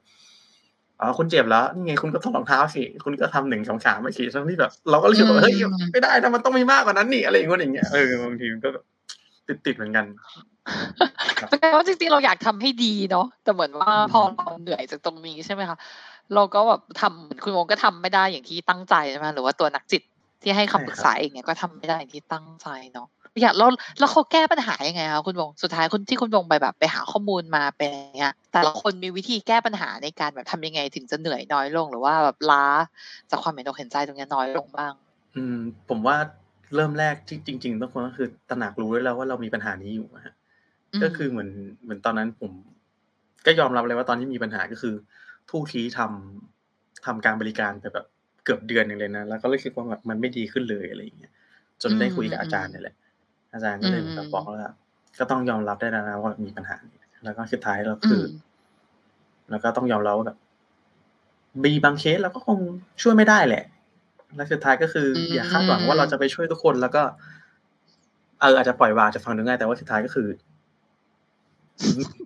อ๋อคุณเจ็บแล้วนี่ไงคุณก็ถอดรองเท้าสิคุณก็ทำหนึ่งสองสามไม่สิทั้งที่แบบ เราก็รู้สึกว่าเฮ้ยไม่ได้นะมันต้องมีมากกว่านั้นนี่อะไรอย่างเงี้ยอย่างเงี้ยเออบางทีมันก็แบบติดๆเหมือนกัน แปลว่าจริงๆเราอยากทำให้ดีเนาะแต่เหมือนว่าพอเราเหนื่อยจากตรงนี้ใช่ไหมคะเราก็แบบทำเหมือนคุณโมก็ทำไม่ได้อย่างที่ตั้งใจใช่ไหมหรือว่าตัวนักจิตที่ให้คำปรึกษาเองเนี่ยก็ทำไม่ได้อย่างที่ตั้งใจเนาะจอยากแล้วแล้วเขาแก้ปัญหายังไงคะคุณวงสุดท้ายคุณที่คุณวงไปแบบไปหาข้อมูลมาเป็นอย่างเงี้ยแต่ละคนมีวิธีแก้ปัญหาในการแบบทำยังไงถึงจะเหนื่อยน้อยลง หรือว่าแบบล้าจากความเห็นอกเห็นใจตรงเนี้ยน้อยลงบ้าง อืม ผมว่าเริ่มแรกที่จริง ๆต้องคนก็คือตระหนักรู้ได้แล้วว่าเรามีปัญหานี้อยู่อะฮะอืม ก็คือเหมือนเหมือนตอนนั้นผม ก็ยอมรับเลยว่าตอนที่มีปัญหาก็คือทู่ทีทำทำการบริการไปแบบเกือบเดือนหนึ่งเลยนะแล้วก็รู้สึกว่าแบบมันไม่ดีขึ้นเลยอะไรอย่างเงี้ยจนได้คุยกับอาจารย์เนี่ยแหละ อาจารย์ก็เลยเหมือนกับบอกว่าก็ต้องยอมรับได้แล้วนะว่ามีปัญหานี้แล้วก็สุดท้ายเราอืคือมอแล้วก็ต้องยอมรับว่าแบบมีบางเคสเราก็คงช่วยไม่ได้แหละ และสุดท้ายก็คืออมอย่าคาดหวังว่าเราจะไปช่วยทุกคน แล้วก็เอออาจจะปล่อยวางอาจจะฟังดูง่ายแต่ว่าสุดท้ายก็คือ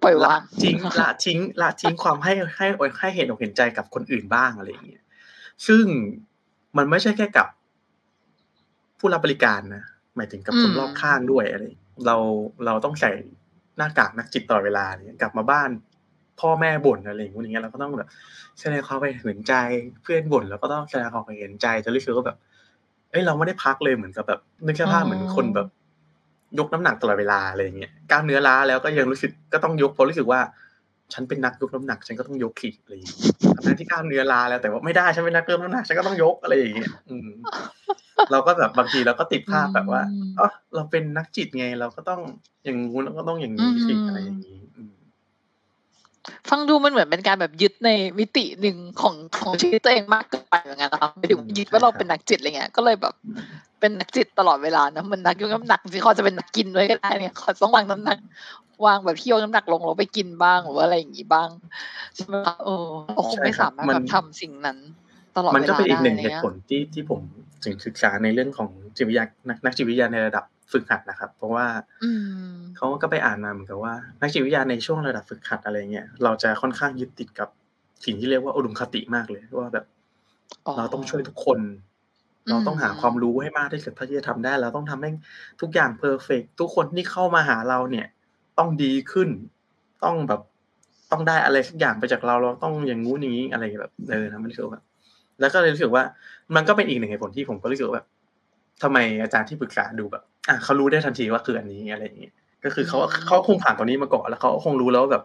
ปล่อยวางละทิ้งละทิ้งละทิ้งความให้ให้ให้เห็นอกเห็นใจกับคนอื่นบ้างอะไรอย่างเงี้ยซึ่งมันไม่ใช่แค่กับ ผู้รับบริการนะหมายถึงกับคนอืมรอบข้างด้วยอะไรเราเราต้องใส่หน้ากากนักจิตตลอดเวลาเนี่ยกลับมาบ้าน พ่อแม่บ่นอะไรอย่างเงี้ยเราก็ต้องแบบแสดงความเห็นใจเพื่อนบ่นเราก็ต้องแสดงความเห็นใจจะรู้สึกว่าแบบเอ้ยเราไม่ได้พักเลยเหมือนกับแบบนึกสภาพเหมือนคนแบบ ยกน้ำหนักตลอดเวลาอะไรอย่างเงี้ยกล้ามเนื้อล้าแล้วก็ยังรู้สึกก็ต้องยกเพราะรู้สึกว่า ฉันเป็นนักยกน้ำหนัก ฉันก็ต้องยกขีดอะไรอย่างเงี้ยทั้งที่กล้ามเนื้อล้าแล้วแต่ว่าไม่ได้ฉันเป็นนักยกน้ำหนักฉันก็ต้องยกอะไรอย่างเงี้ยอืมเราก็แบบบางทีเราก็ติดภาพแบบว่าอืมอ๋อเราเป็นนักจิตไงเราก็ต้องอย่างงู้นเราก็ต้องอย่างนี้สิอืมอะไรอย่างนี้อืมฟังดูมันเหมือนเป็นการแบบยึดในมิติหนึ่งของของชีวิตตัวเองมากเกินไปเหมือนกันนะคะไม่ถึงยึดว่าเราเป็นนักจิตอะไรเงี้ยก็เลยแบบ เป็นนักจิตตลอดเวลานะมันนักยกน้ำหนักจริงๆเขาจะเป็นนักกินด้วยก็ได้เนี่ยเขาต้องวางน้ำหนักวางแบบที่ยกน้ำหนักลงแล้วไปกินบ้างหรือว่าอะไรอย่างงี้บ้างใช่ไหมคะเออเราคงไม่สามารถแบบทำสิ่งนั้น ตลอดมันเวก็ลาเป็นอีกหนึ่งได้เหตุผลที่ที่ผมถึงศึกษาในเรื่องของจิตวิทยานักนักจิตวิทยาในระดับฝึกหัดนะครับ เพราะว่าอืมเขาก็ไปอ่านมาเหมือนกับว่า นักจิตวิทยาในช่วงระดับฝึกหัดอะไรเงี้ยเราจะค่อนข้างยึดติดกับสิ่งที่เรียกว่าอุดมคติมากเลยว่าแบบ เราต้องช่วยทุกคนอืม เราต้องหาความรู้ให้มากที่สุดเท่าที่จะทำได้เราต้องทำให้ทุกอย่างเพอร์เฟกทุกคนที่เข้ามาหาเราเนี่ย ต้องดีขึ้น ต้องแบบต้องได้อะไรสักอย่างไปจากเราเราต้องอย่างงู้นอย่างนี้อะไรแบบเออนะมันรู้สึกว่าแบบแล้วก็เลยรู้สึกว่า มันก็เป็นอีกหนึ่งเหตุผลที่ผมก็รู้สึกว่าแบบทำไมอาจารย์ที่ปรึกษาดูแบบอะเขารู้ได้ทันทีว่าคืออันนี้อะไรอย่างเงี้ยก็คือเขาอืมเขาคงผ่านตรงนี้มาก่อนแล้วเขาก็คงรู้แล้วว่าแบบ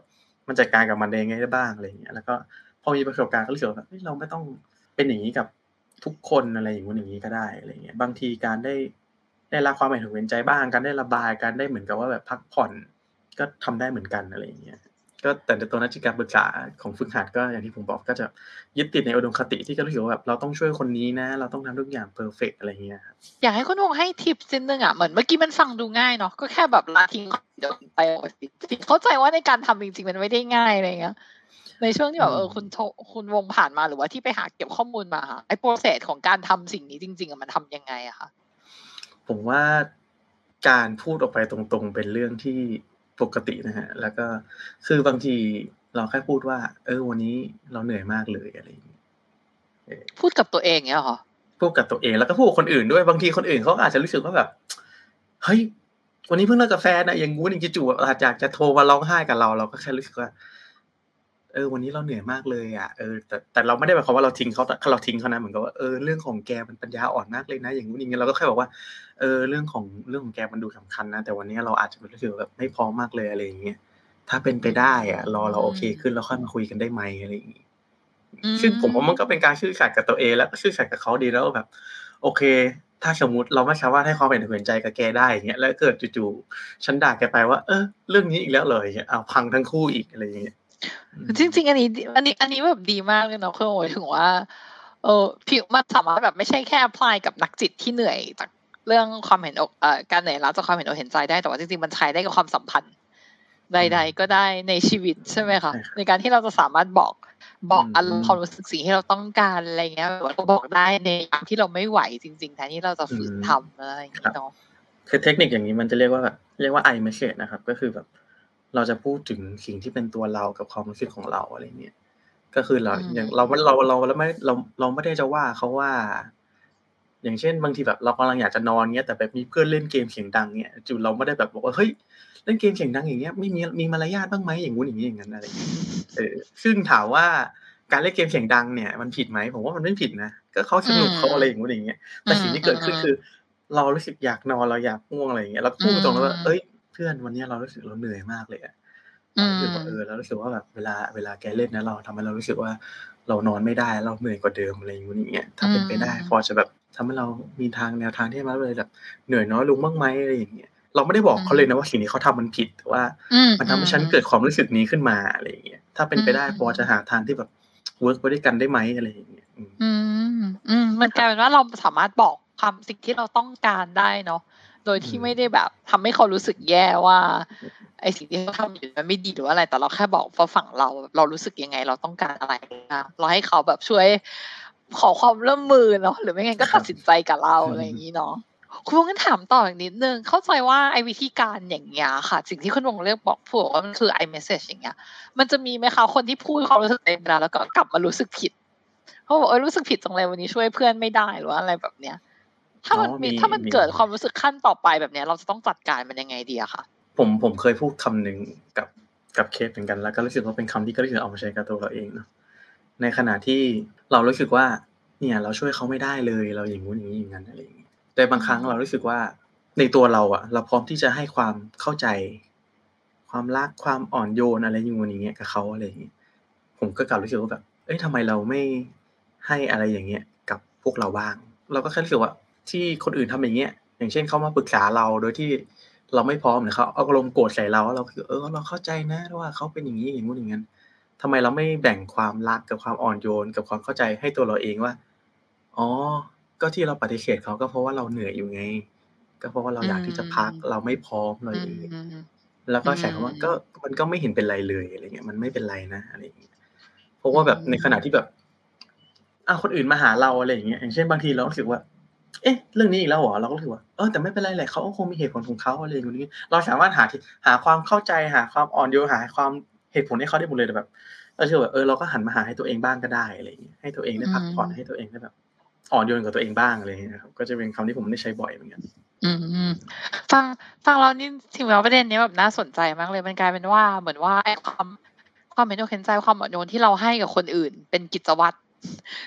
มันจัดการกับมันได้ยังไงได้บ้างอะไรอย่างเงี้ยแล้วก็พอมีประสบการณ์ก็รู้สึกว่าแบบเฮ้ยเราไม่ต้องเป็นอย่างนี้กับ ทุกคนอะไรอย่างงู้นอย่างนี้ก็ได้อะไรเงี้ยบางทีการได้ได้รับความเห็นอกเห็นใจบ้างการได้ระบายการได้เหมือนกับว่าแบบพักผ่อนก็ทำได้เหมือนกันอะไรอย่างเงี้ยก็แต่ในตัวนักจิตการปรึกษาของฝึกหัดก็อย่างที่ผมบอกก็จะยึดติดในอุดมคติที่ก็รู้สึกว่าแบบเราต้องช่วยคนนี้นะ เราต้องทำทุกอย่าง perfect อะไรเงี้ยครับอยากให้คุณวงให้ทิปนิดหนึ่งอะเหมือนเมื่อกี้มันฟังดูง่ายเนาะก็แค่แบบละทิ้งเดี๋ยวไปเข้าใจว่าในการทำจริงๆมันไม่ได้ง่ายอะไรเงี้ย ในช่วงที่แบบเออคุณโทคุณวงผ่านมาหรือว่าที่ไปหาเก็บข้อมูลมาค่ะไอ้ process ของการทำสิ่งนี้จริงๆอะมันทำยังไงอะคะผมว่าการพูดออกไปตรงๆ เป็นเรื่องที่ปกตินะฮะ แล้วก็คือบางทีเราแค่พูดว่า เออ วันนี้เราเหนื่อยมากเลยอะไรอย่างเงี้ยพูดกับตัวเองเนี้ยเหรอพูดกับตัวเองแล้วก็พูดกับคนอื่นด้วยบางทีคนอื่นเขาก็อาจจะรู้สึกว่าแบบเฮ้ยวันนี้เพิ่งเลิกกับแฟนนะอย่างงู้นอย่างจู่ๆอาจจะจะโทรมาร้องไห้กับเรา เราก็แค่รู้สึกว่า เออวันนี้เราเหนื่อยมากเลยอะเออแต่แต่เราไม่ได้หมายความว่าเราทิ้งเขาเราทิ้งเขานะเหมือนกับว่าเออเรื่องของแกมันปัญญาอ่อนมากเลยนะอย่างงู้นอย่างเงี้ยเราก็แค่บอกว่าเออเรื่องของเรื่องของแกมันดูสำคัญนะแต่วันนี้เราอาจจะรู้สึกแบบไม่พร้อมมากเลยอะไรอย่างเงี้ยถ้าเป็นไปได้อะรอเราโอเคขึ้นแล้วค่อยมาคุยกันได้ไหมอะไรอย่างงี้อืมซึ่งผมว่ามันก็เป็นการซื่อสัตย์กับตัวเองแล้วก็ซื่อสัตย์กับเขาดีแล้วแบบ โอเค ถ้าสมมติเราไม่สามารถให้ความเห็นอกเห็นใจกับแกได้อย่างเงี้ยแล้วเกิดจู่ๆฉันด่าแกไปว่า เออเรื่องนี้อีกแล้วเลยอย่างเงี้ยเอาพังทั้งคู่อีกอะไรอย่างเงี้ยอืม จริง ๆ อันนี้ อันนี้ อันนี้แบบดีมากเลยเนาะคือหมายถึงว่า เออพี่มันสามารถแบบไม่ใช่แค่ apply กับนักจิตที่เหนื่อยจากเรื่องความเห็นอกเอ่อการเหนื่อยล้าจากความเห็นอกเห็นใจได้แต่ว่าจริงๆมันใช้ได้กับความสัมพันธ์ใด ๆ ก็ได้ในชีวิตใช่ไหมคะใช่ครับในการที่เราจะสามารถบอกบอกอืมอารมณ์ความรู้สึกสิ่งที่เราต้องการอะไรเงี้ยแบบว่าบอกได้ในยามที่เราไม่ไหวจริง ๆ แทนที่เราจะฝืนทำอะไรอย่างเงี้ยเนาะคือเทคนิคอย่างนี้มันจะเรียกว่าแบบเรียกว่า I message นะครับ ก็คือแบบ เราจะพูดถึงสิ่งที่เป็นตัวเรากับความรู้สึกของเราอะไรเงี้ยก็คือเราอืมอย่างเราเราเราเราไม่เราเราไม่ได้จะว่าเขาว่า อย่างเช่น บางทีแบบเรากำลังอยากจะนอนเงี้ยแต่แบบมีเพื่อนเล่นเกมเสียงดังเงี้ยจู่เราไม่ได้แบบบอกว่าเฮ้ยเล่นเกมเสียงดังอย่างเงี้ยไม่มีมีมารยาทบ้างไหมอย่างงู้นอย่างนี้อย่างนั้นอะไรอย่างเงี้ยเออซึ่งถามว่าการเล่นเกมเสียงดังเนี่ยมันผิดไหมผมว่ามันไม่ผิดนะก็เขาสนุกเขาอะไรอย่างงู้นอย่างเงี้ยแต่สิ่งที่เกิดขึ้นคือ เรารู้สึกอยากนอนเราอยากง่วงอะไรอย่างเงี้ยเราก็พูดตรงๆเลยว่าอืมเอ้ยเพื่อนวันเนี้ยเรารู้สึกเราเหนื่อยมากเลยอะอืเรามรู้สึกว่าเออเรารู้สึกว่าแบบเวลาเวลาแกเล่นนะเราทำให้เรารู้สึกว่าเรานอนไม่ได้เราเหนื่อยกว่าเดิมอะไรอย่างเงี้ยถ้าเป็นไปได้อืมพอจะแบบทำให้เรามีทางแนวทางที่มาเลยแบบเหนื่อยน้อยลงบ้างไหมอะไรอย่างเงี้ยเราไม่ได้บอกเขาเลยนะว่าสิ่งที่เขาทำมันผิดแต่ว่าอืมมันทำให้ฉันเกิดความรู้สึกนี้ขึ้นมาอะไรอย่างเงี้ยถ้าเป็นไปได้อืมพอจะหาทางที่แบบเวิร์กไปด้วยกันได้ไหมอะไรอย่างเงี้ยอืมอืมอืมมันกลายเป็นว่าเราสามารถบอกความสิ่งที่เราต้องการได้เนาะ โดยที่อืมไม่ได้แบบทำให้เขารู้สึกแย่ว่าไอสิ่งที่เขาทำอยู่มันไม่ดีหรือว่าอะไร แต่เราแค่บอกว่าฝั่งเรา เรารู้สึกยังไง เราต้องการอะไรนะเราให้เขาแบบช่วยขอความร่วมมือเนาะหรือไม่งั้นก็ตัดสินใจกับเราอะไรอย่างนี้เนาะคุณวงกันถามต่ออีกนิดนึง เข้าใจว่าไอ้วิธีการอย่างเงี้ยค่ะ สิ่งที่คุณวงเรียกบอกพูดว่ามันคือ iMessage อย่างเงี้ย มันจะมีไหมคะคนที่พูดความรู้สึกเองแล้วแล้วก็กลับมารู้สึกผิดเขาบอกเออรู้สึกผิดจังเลยวันนี้ช่วยเพื่อนไม่ได้หรือว่าอะไรแบบเนี้ย ถ้ามันอ๋อมีมีถ้ามันมีเกิดความรู้สึกขั้นต่อไปแบบเนี้ย เราจะต้องจัดการมันยังไงดีอะคะผมผมเคยพูดคำหนึ่งกับกับเคสเหมือนกันแล้วก็รู้สึกว่าเป็นคำที่ก็รู้สึกเอามาใช้กับตัวเราเองเนาะในขณะที่เรารู้สึกว่า เนี่ย เราช่วยเขาไม่ได้เลยเราอย่างงู้นอย่างนี้อย่างนั้นอะไรอย่างเงี้ยแต่บางครั้งเรารู้สึกว่าในตัวเราอะเราพร้อมที่จะให้ความเข้าใจ ความรักความอ่อนโยนอะไรอย่างงู้นอย่างเงี้ยกับเขาอะไรอย่างเงี้ยผมก็กลับรู้สึกว่าแบบ เอ้ยทำไมเราไม่ให้อะไรอย่างเงี้ย กับพวกเราบ้าง เราก็แค่รู้สึกว่า ที่คนอื่นทำอย่างเงี้ยอย่างเช่นเขามาปรึกษาเราโดยที่เราไม่พร้อมหรือเขาเอาอารมณ์โกรธใส่เราแล้วเราคือเออเราเข้าใจนะว่าเขาเป็นอย่างนี้อย่างงู้นอย่างนั้นทำไมเราไม่แบ่งความรักกับความอ่อนโยน กับความเข้าใจให้ตัวเราเองว่าอ๋อ ก็ที่เราปฏิเสธเขาก็เพราะว่าเราเหนื่อยอยู่ไง ก็เพราะว่าเราอยากที่จะพักเราไม่พร้อมเราอย่างนี้อืมแล้วก็ใช้คำว่าก็มันก็ไม่เห็นเป็นไรเลยอะไรเงี้ยมันไม่เป็นไรนะอะไรอย่างเงี้ยเพราะว่าแบบในขณะที่แบบอะคนอื่นมาหาเราอะไรอย่างเงี้ยอย่างเช่นบางทีเรารู้สึกว่า เอ๊ะ เรื่องนี้อีกแล้วเหรอเราก็รู้สึกว่าเออแต่ไม่เป็นไรแหละเขาก็คงมีเหตุผลของเขาอะไรอย่างเงี้ยเราสามารถหาที่หาความเข้าใจหาความอ่อนโยนหาความเหตุผลให้เขาได้หมดเลยแต่แบบเราเชื่อว่าเออเราก็หันมาหาให้ตัวเองบ้างก็ได้อะไรอย่างเงี้ยให้ตัวเองได้พักผ่อนให้ตัวเองได้แบบอ่อนโยนกับตัวเองบ้างอะไรอย่างเงี้ยครับก็จะเป็นคำที่ผมได้ใช้บ่อยเหมือนกันอืมฟังฟังเรานี่ถึงแม้ว่าประเด็นนี้แบบน่าสนใจมากเลยมันกลายเป็นว่าเหมือนว่าไอ้ความความเห็นอกเห็นใจความอ่อนโยนที่เราให้กับคนอื่น เป็นกิจวัตร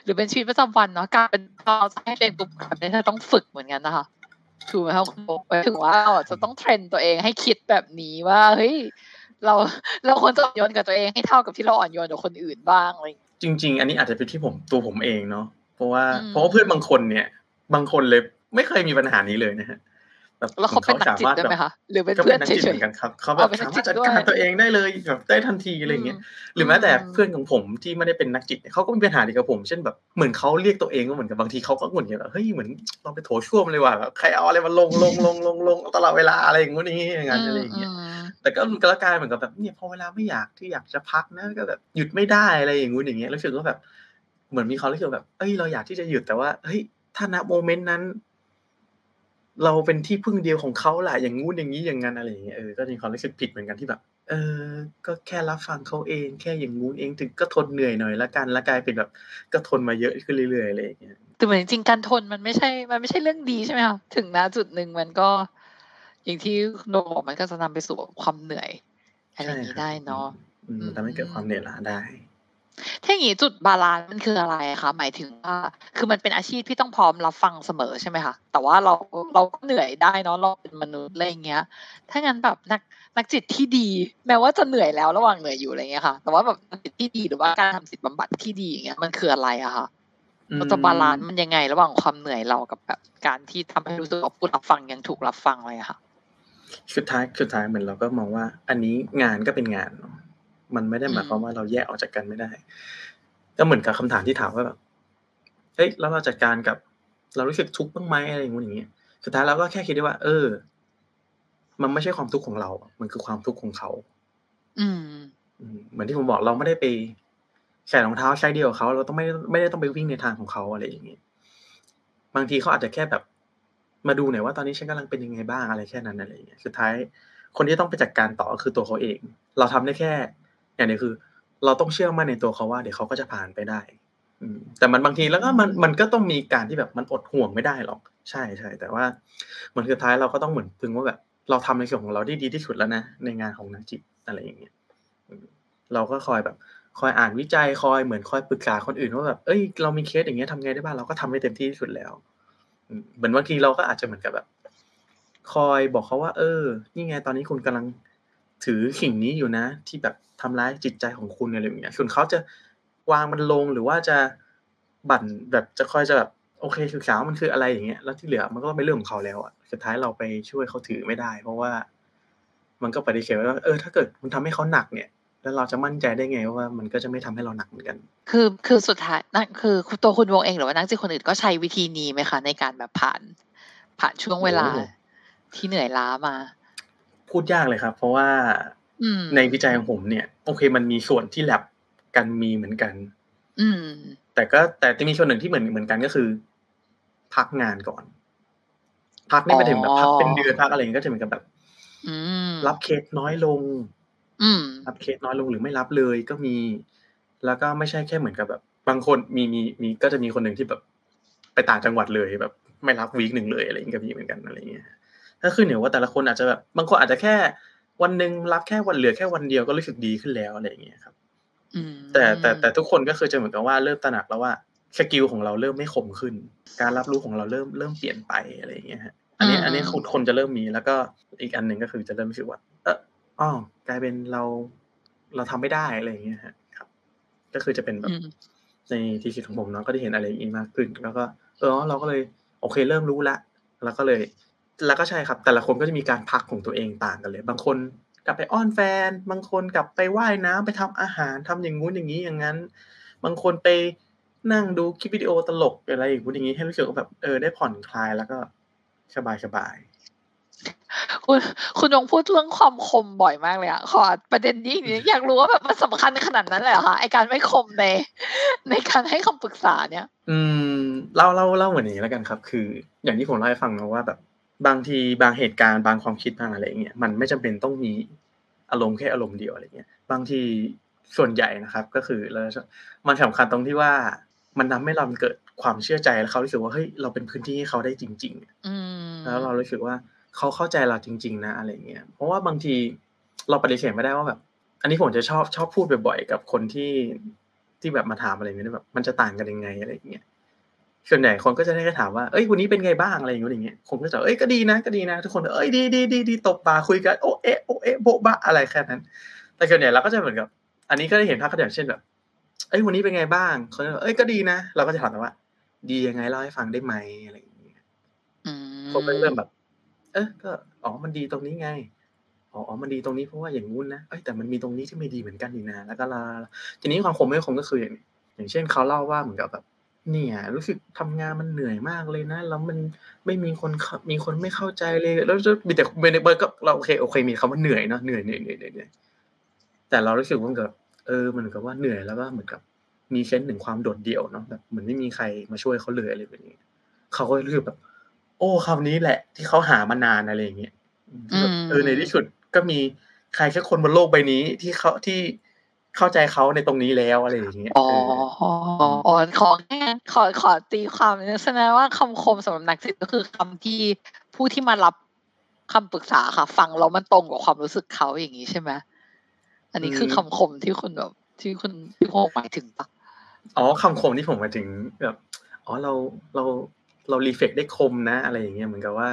หรือเป็นชีวิตประจำวันเนาะกลายเป็นเราจะให้เป็นกลุ่มแบบนี้เราต้องฝึกเหมือนกันนะคะถูกไหมคะคุณโบหมายถึงว่าเราจะต้องเทรนตัวเองให้คิดแบบนี้ว่าเฮ้ยเราเราควรจะอ่อนโยนกับตัวเองให้เท่ากับที่เราอ่อนโยนกับคนอื่นบ้างอะไรอย่างเงี้ยจริง ๆ อันนี้อาจจะเป็นที่ผมตัวผมเองเนาะเพราะว่าอืมเพราะว่าเพื่อนบางคนเนี่ย บางคนเลยไม่เคยมีปัญหานี้เลยนะฮะ แบบแล้วเขาเป็นนักจิตด้วยไหมแบบคะหรือเป็นก็เพื่เป็อนนนักเฉจิตเหยมือนกันครับเขาอ๋แบอบเป็นนัสากจิมารตถจัดด้วยการตัวเองได้เลยแบบได้ทันทีอะไรอย่างเงี้ยหรือแม้แต่เพื่อนของผมที่ไม่ได้เป็นนักจิตเนี่ยเขาก็มีปัญหาเดียวกับผม เช่นแบบเหมือนเขาเรียกตัวเองก็เหมือนกับบางทีเขาก็หงุดหงิดแบบเฮ้ยเหมือนเราไปโถช่วมเลยว่ะแบบใครเอาอะไรมาลงลงลงลงลงตลอดเวลาอะไรอย่างงี้อย่างงี้อย่างนั้นอะไรอย่างเงี้ยมแต่ก็มันก็กลายเหมือนกับแบบเนี่ยพอเวลาไม่อยากที่อยากจะพักนะก็แบบหยุดไม่ได้อะไรอย่างงู้นอย่างเงี้ยรู้สึกว่าแบบเหมือนมีความรู้สึกแบบเอ้ยเราอยากที่จะหยุดแต่ว่าเฮ้ยถ้าณโมเมนต์นั้น เราเป็นที่พึ่งเดียวของเขาแหละอย่างงู้นอย่างนี้อย่างนั้นอะไรอย่างเงี้ยเออก็มีความรู้สึกผิดเหมือนกันที่แบบ เออ ก็แค่รับฟังเขาเอง แค่อย่างงู้นเองถึงก็ทนเหนื่อยหน่อยละกันแล้วกลายเป็นแบบ ก็ทนมาเยอะขึ้นเรื่อยๆอะไรอย่างเงี้ยแต่เหมือนจริงๆการทนมันไม่ใช่ มันไม่ใช่เรื่องดีใช่ไหมคะถึงณจุดหนึ่งมันก็ อย่างที่โนบอกมันก็จะนำไปสู่ความเหนื่อยอะไรอย่างนี้ได้เนาะอืมมันทำให้เกิดความเหนื่อยล้าได้ ถ้าอย่างนี้จุดบาลานซ์มันคืออะไรคะหมายถึงว่าคือมันเป็นอาชีพที่ต้องพร้อมรับฟังเสมอใช่ไหมคะแต่ว่าเราเราก็เหนื่อยได้เนาะเราเป็นมนุษย์อะไรอย่างเงี้ย ถ้างั้นแบบนักนักจิตที่ดี แม้ว่าจะเหนื่อยแล้วระหว่างเหนื่อยอยู่อะไรเงี้ยค่ะ แต่ว่าแบบนักจิตที่ดีหรือว่าการทำจิตบำบัดที่ดีอย่างเงี้ยมันคืออะไรอะคะเราจะ balance มันยังไง ระหว่างความเหนื่อยเรากับแบบการที่ทำให้รู้สึกว่าผู้รับฟังยังถูกรับฟังเลยอะค่ะสุดท้ายสุดท้ายเหมือนเราก็มองว่า อันนี้งานก็เป็นงานเนอะ มันไม่ได้หมายความว่าเราแยกออกจากกันไม่ได้ ก็เหมือนกับคำถามที่ถามว่าแบบเฮ้ยแล้วเราจัดการกับ เรารู้สึกทุกข์บ้างไหมอะไรอย่างเงี้ยอย่างเงี้ยสุดท้ายเราก็แค่คิดได้ว่า เออ มันไม่ใช่ความทุกข์ของเรา มันคือความทุกข์ของเขา อืมอืมเหมือนที่ผมบอกเราไม่ได้ไปใส่รองเท้าไซส์เดียวกับเขาเราต้องไม่ไม่ได้ต้องไปวิ่งในทางของเขาอะไรอย่างเงี้ยบางทีเขาอาจจะแค่แบบมาดูหน่อยว่าตอนนี้ฉันกำลังเป็นยังไงบ้างอะไรแค่นั้นอะไรอย่างเงี้ยสุดท้ายคนที่ต้องไปจัดการต่อก็คือตัวเขาเอง เราทำได้แค่ อย่างเดียวคือ เราต้องเชื่อมั่นในตัวเขาว่าเดี๋ยวเขาก็จะผ่านไปได้แต่มันบางทีแล้วก็มันมันก็ต้องมีการที่แบบมันอดห่วงไม่ได้หรอก ใช่ใช่แต่ว่าเหมันสุดท้ายเราก็ต้องเหมือนพึงว่าแบบ เราทำในส่วนของเราได้ดีที่สุดแล้วนะในงานของนักจิตอะไรอย่างเงี้ยเราก็คอยแบบ คอยอ่านวิจัยคอยเหมือนคอยปรึกษาคนอื่นว่าแบบเอ้ยเรามีเคสอย่างเงี้ยทำไงได้บ้างเราก็ทำให้เต็มที่ที่สุดแล้วเหมือนบางทีเราก็อาจจะเหมือนกับแบบ คอยบอกเขาว่า เออ นี่ไงตอนนี้คุณกำลัง ถือสิ่งนี้อยู่นะ ที่แบบทำร้ายจิตใจของคุณอะไรอย่างเงี้ยส่วนเขาจะวางมันลงหรือว่าจะบั่นแบบจะคอยจะแบบโอเคศึกษาว่ามันคืออะไรอย่างเงี้ยแล้วที่เหลือมันก็เป็นเรื่องของเขาแล้วอะสุดท้ายเราไปช่วยเขาถือไม่ได้ เพราะว่า มันก็ปฏิเสธว่าเออถ้าเกิดมันทำให้เขาหนักเนี่ย แล้วเราจะมั่นใจได้ไงว่ามันก็จะไม่ทำให้เราหนักเหมือนกัน คือคือสุดท้ายนั่นคือตัวคุณวงเองหรือว่านักจิตคนอื่นก็ใช้วิธีนี้ไหมคะในการแบบผ่าน ผ่านช่วงเวลาโอ้ที่เหนื่อยล้ามา พูดยากเลยครับ เพราะว่าอืมในวิจัยของผมเนี่ย โอเคมันมีส่วนที่แลบกันมีเหมือนกัน อืม แต่ก็แต่จะมีส่วนหนึ่งที่เหมือนเหมือนกันก็คือ พักงานก่อน พักนี่ไม่ถึงแบบพักเป็นเดือนพักอะไรอย่างเงี้ยก็จะเหมือนกับแบบอืมรับเคสน้อยลงอืมรับเคสน้อยลงหรือไม่รับเลยก็มี แล้วก็ไม่ใช่แค่เหมือนกับแบบ บางคนมีมีมีก็จะมีคนหนึ่งที่แบบ ไปต่างจังหวัดเลยแบบ ไม่รับ week หนึ่งเลยอะไรอย่างเงี้ยก็มีเหมือนกันอะไรอย่างเงี้ย ถ้าขึ้นอยู่ว่าแต่ละคนอาจจะแบบบางคนอาจจะแค่วันหนึ่งรับแค่วันเหลือแค่วันเดียวก็รู้สึกดีขึ้นแล้วอะไรอย่างเงี้ยครับอืมแต่แต่แต่ทุกคนก็คือจะเหมือนกับว่าเริ่มตระหนักแล้วว่า skill ของเราเริ่มไม่คมขึ้น การรับรู้ของเราเริ่มเริ่มเปลี่ยนไปอะไรอย่างเงี้ยฮะอันนี้อันนี้คนคนจะเริ่มมีแล้วก็อีกอันหนึ่งก็คือจะเริ่มรู้สึกว่าเอออ๋อกลายเป็นเราเราทำไม่ได้อะไรอย่างเงี้ยฮะครับ ก็คือจะเป็นแบบอืมในที่คิดของผมเนาะก็ได้เห็นอะไรอย่างนี้มากขึ้น แล้วก็ เออเราก็เลย โอเค เริ่มรู้ละแล้วก็เลย แล้วก็ใช่ครับ แต่ละคนก็จะมีการพักของตัวเองต่างกันเลย บางคนกลับไปอ้อนแฟน บางคนกลับไปว่ายน้ำไปทำอาหารทำอย่างงู้นอย่างนี้อย่างนั้น บางคนไปนั่งดูคลิปวิดีโอตลกอะไรอย่างงู้นอย่างนี้ให้รู้สึกว่าแบบเออได้ผ่อนคลายแล้วก็สบายสบายคุณคุณยงพูดเรื่องความคมบ่อยมากเลยอะขอประเด็นนี้อีกนิดอยากรู้ว่าแบบมันสำคัญขนาดนั้นเลยเหรอคะไอการไม่คมในในการให้คำปรึกษาเนี่ย อืมเล่าเล่าเล่าเหมือนอย่างนี้แล้วกันครับ คือ อย่างที่ผมเล่าให้ฟังนะว่าแบบ บางทีบางเหตุการณ์บางความคิดบางอะไรอย่างเงี้ยมันไม่จำเป็นต้องมีอารมณ์แค่อารมณ์เดียวอะไรเงี้ยบางทีส่วนใหญ่นะครับ ก็คือเราจะมันสำคัญตรงที่ว่ามันทำให้เราเกิดความเชื่อใจแล้วเขารู้สึกว่าเฮ้ยเราเป็นพื้นที่ให้เขาได้จริงๆอืมแล้วเรารู้สึกว่าเขาเข้าใจเราจริง ๆ นะอะไรเงี้ยเพราะว่าบางทีเราปฏิเสธไม่ได้ว่าแบบ อันนี้ผมจะชอบชอบพูดบ่อยๆกับคนที่ที่แบบมาถามอะไรอย่างเงี้ยแบบ มันจะต่างกันยังไงอะไรอย่างเงี้ย ส่วนใหญ่คนก็จะได้แค่ถามว่า เอ้ยวันนี้เป็นไงบ้างอะไรอย่างเงี้ยผมก็จะเอ้ยก็ดีนะก็ดีนะ ทุกคนเอ้ยดีดีดีดีตบบ่าคุยกันโอเอะโอเอะโบะบะอะไรแค่นั้น แต่ส่วนใหญ่เราก็จะเหมือนกับ อันนี้ก็ได้เห็นภาพเขาอย่างเช่นแบบ เอ้ยวันนี้เป็นไงบ้างเขาจะบอกเอ้ยก็ดีนะ เราก็จะถามว่า ดียังไงเล่าให้ฟังได้ไหมอะไรอย่างเงี้ยอืมผมก็เริ่มแบบ เออก็อ๋อมันดีตรงนี้ไงอ๋อ มันดีตรงนี้เพราะว่าอย่างงู้นนะ เอ้ยแต่มันมีตรงนี้ที่ไม่ดีเหมือนกันนี่นะ แล้วก็ลา ทีนี้ความคมไม่คมก็คืออย่างอย่างเช่นเขาเล่าว่าเหมือนกับแบบ เนี่ย รู้สึกทำงานมันเหนื่อยมากเลยนะ แล้วมันไม่มีคนเข้ามีคนไม่เข้าใจเลย แล้วจะมีแต่เบนเบอร์ก็เราโอเคโอเค มีคำว่าเหนื่อยเนาะเหนื่อยเหนื่อยเหนื่อยเหนื่อยเหนื่อยแต่เรารู้สึกว่าเหมือนกับเออมันเหมือนกับว่าเหนื่อยแล้วก็เหมือนกับ มีเซนส์ถึงความโดดเดี่ยวเนาะแบบเหมือนไม่มีใครมาช่วยเขาเลยอะไรแบบนี้เขาก็รู้สึกแบบ โอ้คำนี้แหละ ที่เขาหามานานอะไรอย่างเงี้ยที่แบบเออในที่สุดก็มีใครแค่คนบนโลกใบนี้ที่เขาที่ เข้าใจเขาในตรงนี้แล้วอะไรอย่างเงี้ยอ๋อเอออ๋อขอแค่ขอขอตีความนิดนึงแสดงว่าคำคมสำหรับนักจิตก็คือคำที่ผู้ที่มารับคำปรึกษาค่ะ ฟังแล้วมันตรงกับความรู้สึกเขาอย่างนี้ใช่ไหมอันนี้คือคำคมที่คุณแบบที่คุณที่คุณหมายถึงปะอ๋อคำคมที่ผมหมายถึงแบบอ๋อเราเราเรารีเฟกได้คมนะ อะไรอย่างเงี้ยเหมือนกับว่า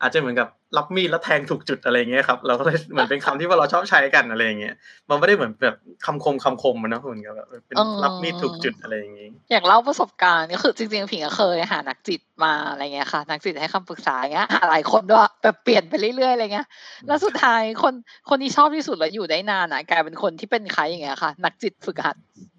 อาจจะเหมือนกับรับมีดแล้วแทงถูกจุดอะไรอย่างเงี้ยครับเราก็เลยเหมือนเป็นคำที่ว่าเราชอบใช้กันอะไรอย่างเงี้ยมันไม่ได้เหมือนแบบคำคมคำคมมันนะเหมือนกับแบบเป็นรับมีดถูกจุดอะไรอย่างงี้อยากเล่าประสบการณ์ก็คือจริงๆผิงก็เคยหานักจิตมาอะไรเงี้ยค่ะ นักจิตให้คำปรึกษาอย่างเงี้ยหาหลายคนด้วยแบบเปลี่ยนไปเรื่อยๆอะไรเงี้ย แล้วสุดท้ายคนคนที่ชอบที่สุดแล้วอยู่ได้นานอะกลายเป็นคนที่เป็นใครอย่างเงี้ยค่ะ นักจิตฝึกหัดม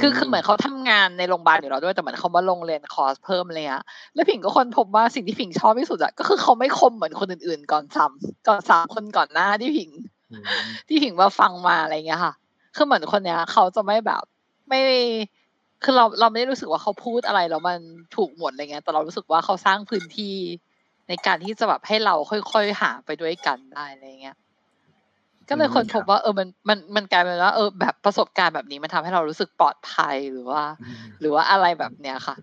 คือคือเหมือนเขาทำงานในโรงพยาบาลอยู่แล้วด้วยแต่เหมือนเขามาลงเรียนคอร์สเพิ่มเลยอะแล้วผิงก็คนพบว่าสิ่งที่ผิงชอบที่สุดอะก็คือเขาไม่คมเหมือนคนอื่นๆ ก่อนซ้ำก่อนสามคนก่อนหน้าที่ผิงอืมที่ผิงมาฟังมาอะไรเงี้ยค่ะ คือเหมือนคนเนี้ยเขาจะไม่แบบไม่คือเราเราไม่ได้รู้สึกว่าเขาพูดอะไรแล้วมันถูกหมดอะไรเงี้ย แต่เรารู้สึกว่าเขาสร้างพื้นที่ในการที่จะแบบให้เราค่อยๆหาไปด้วยกันได้อะไรเงี้ย ก็เลยคนพบว่าเออมันมันมันกลายเป็นว่าเออแบบประสบการณ์แบบนี้มันทำให้เรารู้สึกปลอดภัยหรือว่าอืมหรือว่าอะไรแบบเนี้ยค่ะ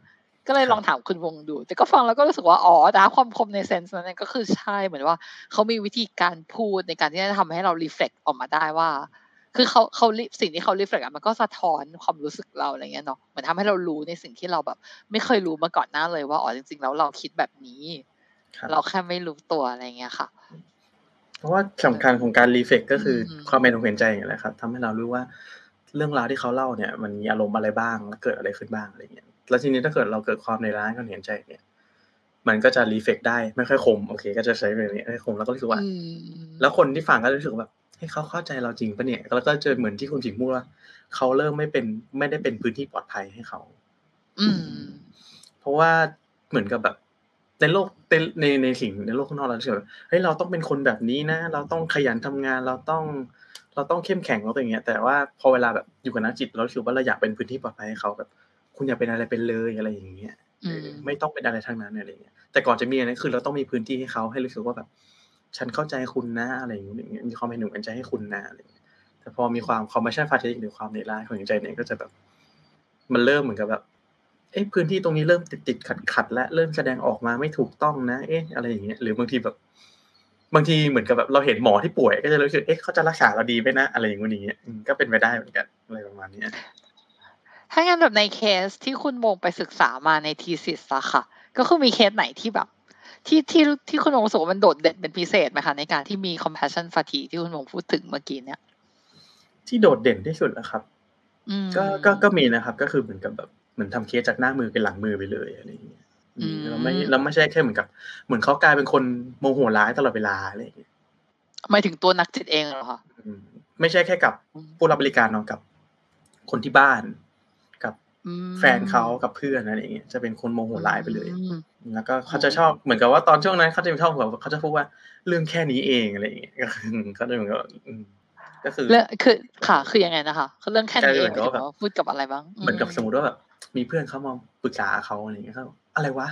ก็เลยครับลองถามคุณวงดู แต่ก็ฟังแล้วก็รู้สึกว่าอ๋อแต่ความคมในเซนส์นั้นก็คือใช่เหมือนว่าเขามีวิธีการพูดในการที่จะทำให้เรารีเฟล็กออกมาได้ว่า คือเขาเขาสิ่งที่เขารีเฟล็กมันก็สะท้อนความรู้สึกเราอะไรเงี้ยเนาะเหมือนทำให้เรารู้ในสิ่งที่เราแบบ ไม่เคยรู้มาก่อนหน้าเลยว่าอ๋อจริง ๆ แล้วเราคิดแบบนี้ครับเราแค่ไม่รู้ตัวอะไรเงี้ยค่ะ เพราะว่าสำคัญของการรีเฟกก็คืออมความเป็นอกเห็นใจอย่างไรครับทำให้เรารู้ว่าเรื่องราวที่เขาเล่าเนี่ย มันมีอารมณ์อะไรบ้างและเกิดอะไรขึ้นบ้างอะไรเงี้ยแล้วทีนี้ถ้าเกิดเราเกิดความในร้ายความเห็นใจเนี่ย มันก็จะรีเฟกได้ไม่ค่อยคมโอเค ก็จะใช้แบบนี้ไม่ค่อยคมแล้วก็รู้สึกว่าอืมแล้วคนที่ฟังก็รู้สึกแบบให้ยเขาเข้าใจเราจริงปะเนี่ยแล้วก็เจอเหมือนที่คุณจิงพูดว่าเขาเริ่มไม่เป็นไม่ได้เป็นพื้นที่ปลอดภัยให้เขา อืม เพราะว่าเหมือนกับแบบในโลก ในในในสิ่งในโลกข้างนอกเราเชื่อแบบเฮ้ยเราต้องเป็นคนแบบนี้นะ เราต้องขยันทำงานเราต้อง เราต้องเข้มแข็งเราตัวอย่างเงี้ย แต่ว่าพอเวลาแบบอยู่กับนักจิตเรารู้สึกว่าเราอยากเป็นพื้นที่ปลอดภัยให้เขาแบบ คุณอยากเป็นอะไรเป็นเลยอะไรอย่างเงี้ยอืมไม่ต้องเป็นอะไรทั้งนั้นอะไรอย่างเงี้ยแต่ก่อนจะมีอันนั้นคือเราต้องมีพื้นที่ให้เขาให้รู้สึกว่าแบบ ฉันเข้าใจคุณนะอะไรอย่างเงี้ยมีความเป็นหนุ่มเป็นใจให้คุณนะอะไรอย่างเงี้ยแต่พอมีความคอมเมชั่นฟาติกหรือความเหนื่อยล้าของหัวใจเนี่ยก็จะแบบ มันเริ่มเหมือนกับแบบ เอ๊ะพื้นที่ตรงนี้เริ่มติดติดขัดขัดๆและเริ่มแสดงออกมาไม่ถูกต้องนะ เอ๊ะอะไรอย่างเงี้ยหรือบางทีแบบ บางทีเหมือนกับแบบเราเห็นหมอที่ป่วย ก็จะรู้สึกเอ๊ะเขาจะรักษาเราดีไหมนะอะไรอย่างเงี้ยอืมก็เป็นไปได้เหมือนกันอะไรประมาณเนี้ยถ้างั้นแบบในเคสที่คุณโมงไปศึกษามาในทีสิสอะค่ะ ก็คือมีเคสไหนที่แบบ ที่ที่ที่คุณโมงรู้สึกว่ามันโดดเด่นเป็นพิเศษไหมคะในการที่มี compassion fatigue ที่คุณโมงพูดถึงเมื่อกี้เนี่ย ที่โดดเด่นที่สุดนะครับอืมก็ก็ก็มีนะครับ ก็คือเหมือนกับแบบเห มือนทำเคสจากหน้ามือเป็นหลังมือไปเลยอะไรอย่างเงี้ยอืมอืมเราไม่เราไม่ใช่แค่เหมือนกับ เหมือนเขากลายเป็นคนโมโหร้ายตลอดเวลาอะไรอย่างเงี้ยหมายถึงตัวนักจิตเองเหรอคะอืมไม่ใช่แค่กับอืมผู้รับบริการเนาะกับ คนที่บ้านกับอืมแฟนเขากับเพื่อนอะไรอย่างเงี้ยจะเป็นคนโมโหร้ายไปเลยอืมแล้วก็เขาจะชอบเหมือนกับว่าตอนช่วงนั้นเขาจะชอบแบบเขาจะพูดว่าเรื่องแค่นี้เองอะไรอย่างเงี้ยก็คือเขาจะเหมือนกับอืมก็คือเรื่องคือค่ะคือยังไงนะคะคือเรื่องแค่นี้เองกลายเป็นเหมือนกับว่าแบบหมายถึงว่าพูดกับอะไรบ้างเหมือนกับสมมติว่าแบบ มีเพื่อนเขามาปรึกษาเขาอะไรอย่างเงี้ยเขาบอกอะไรวะ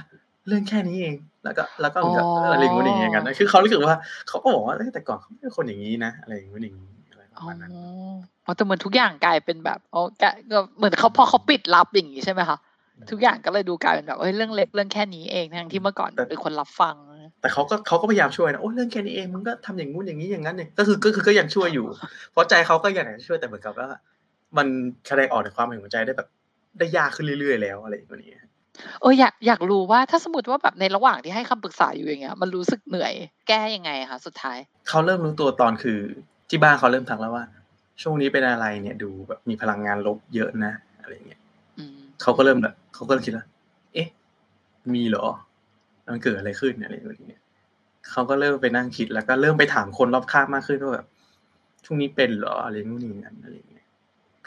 เรื่องแค่นี้เอง แล้วก็แล้วก็เหมือนกับอะไรอย่างเงี้ยอย่างเงี้ยกันนะคือเขารู้สึกว่าเขาก็บอกว่าเอ้ยแต่ก่อนเขาไม่เป็นคนอย่างนี้นะอะไรอย่างเงี้ยอย่างนี้อะไรประอ๋อมาณนั้นอ๋อแต่เหมือนทุกอย่างกลายเป็นแบบอ๋อกะก็เหมือนเขาพอเขาปิดลับอย่างนี้ใช่ไหมคะทุกอย่างก็เลยดูกลายเป็นแบบเอ้ยเรื่องเล็กเรื่องแค่นี้เองทั้งที่เมื่อก่อนเป็นคนรับฟัง แต่เขาก็เขาก็พยายามช่วยนะโอ้เรื่องแค่นี้เองมึงก็ทำอย่างงู้นอย่างนี้อย่างนั้นเนี่ยก็คือก็คือก็ยังช่วยอยู่ เพราะใจเขาก็อยากจะช่วยแต่เหมือนกับว่ามันแสดงออกในความเห็นหัวใจได้แบบ ได้ยากขึ้นเรื่อยๆแล้วอะไรอย่างเงี้ยเอออยากอยากรู้ว่าถ้าสมมติว่าแบบในระหว่างที่ให้คำปรึกษาอยู่อย่างเงี้ย มันรู้สึกเหนื่อยแก้ยังไงอะคะสุดท้าย เขาเริ่มรู้ตัวตอนคือ ที่บ้านเขาเริ่มทักแล้วว่า ช่วงนี้เป็นอะไรเนี่ยดูแบบมีพลังงานลบเยอะนะอะไรอย่างเงี้ยอืมเขาก็เริ่มแบบเขาก็เริ่มคิดว่าเอ๊ะ มีเหรอมันเกิดอะไรขึ้นอะไรอย่างเงี้ยเขาก็เริ่มไปนั่งคิดแล้วก็เริ่มไปถามคนรอบข้างมากขึ้นว่าแบบช่วงนี้เป็นเหรออะไรนู่นนี่นั่นอะไรอย่างเงี้ย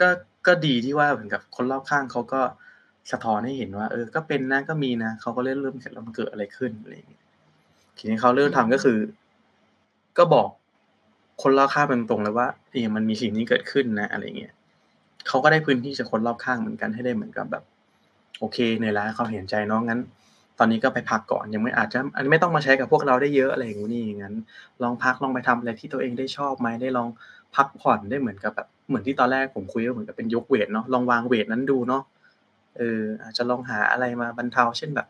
ก็ ก็ดีที่ว่าเหมือนกับคนรอบข้างเขาก็สะท้อนให้เห็นว่า เออ ก็เป็นนะก็มีนะเขาก็เริ่มเริ่มเสร็จแล้วมันเกิดอะไรขึ้นอะไรอย่างเงี้ยทีนี้เขาเริ่มทำก็คือ ก็บอกคนรอบข้างเป็นตรงๆเลยว่าเออมันมีสิ่งนี้เกิดขึ้นนะ อะไรเงี้ยเขาก็ได้พื้นที่จากคนรอบข้างเหมือนกันให้ได้เหมือนกับแบบ โอเคในร้าเขาเห็นใจน้องงั้น ตอนนี้ก็ไปพักก่อนยังไม่อาจจะอันนี้ไม่ต้องมาใช้กับพวกเราได้เยอะอะไรอย่างนี้อย่างนั้น ลองพักลองไปทำอะไรที่ตัวเองได้ชอบไหมได้ลอง พักผ่อนได้เหมือนกับแบบเหมือนที่ตอนแรกผมคุยก็เหมือนกับเป็นยกเวทเนาะลองวางเวทนั้นดูเนาะเอออาจจะลองหาอะไรมาบรรเทา เช่นแบบ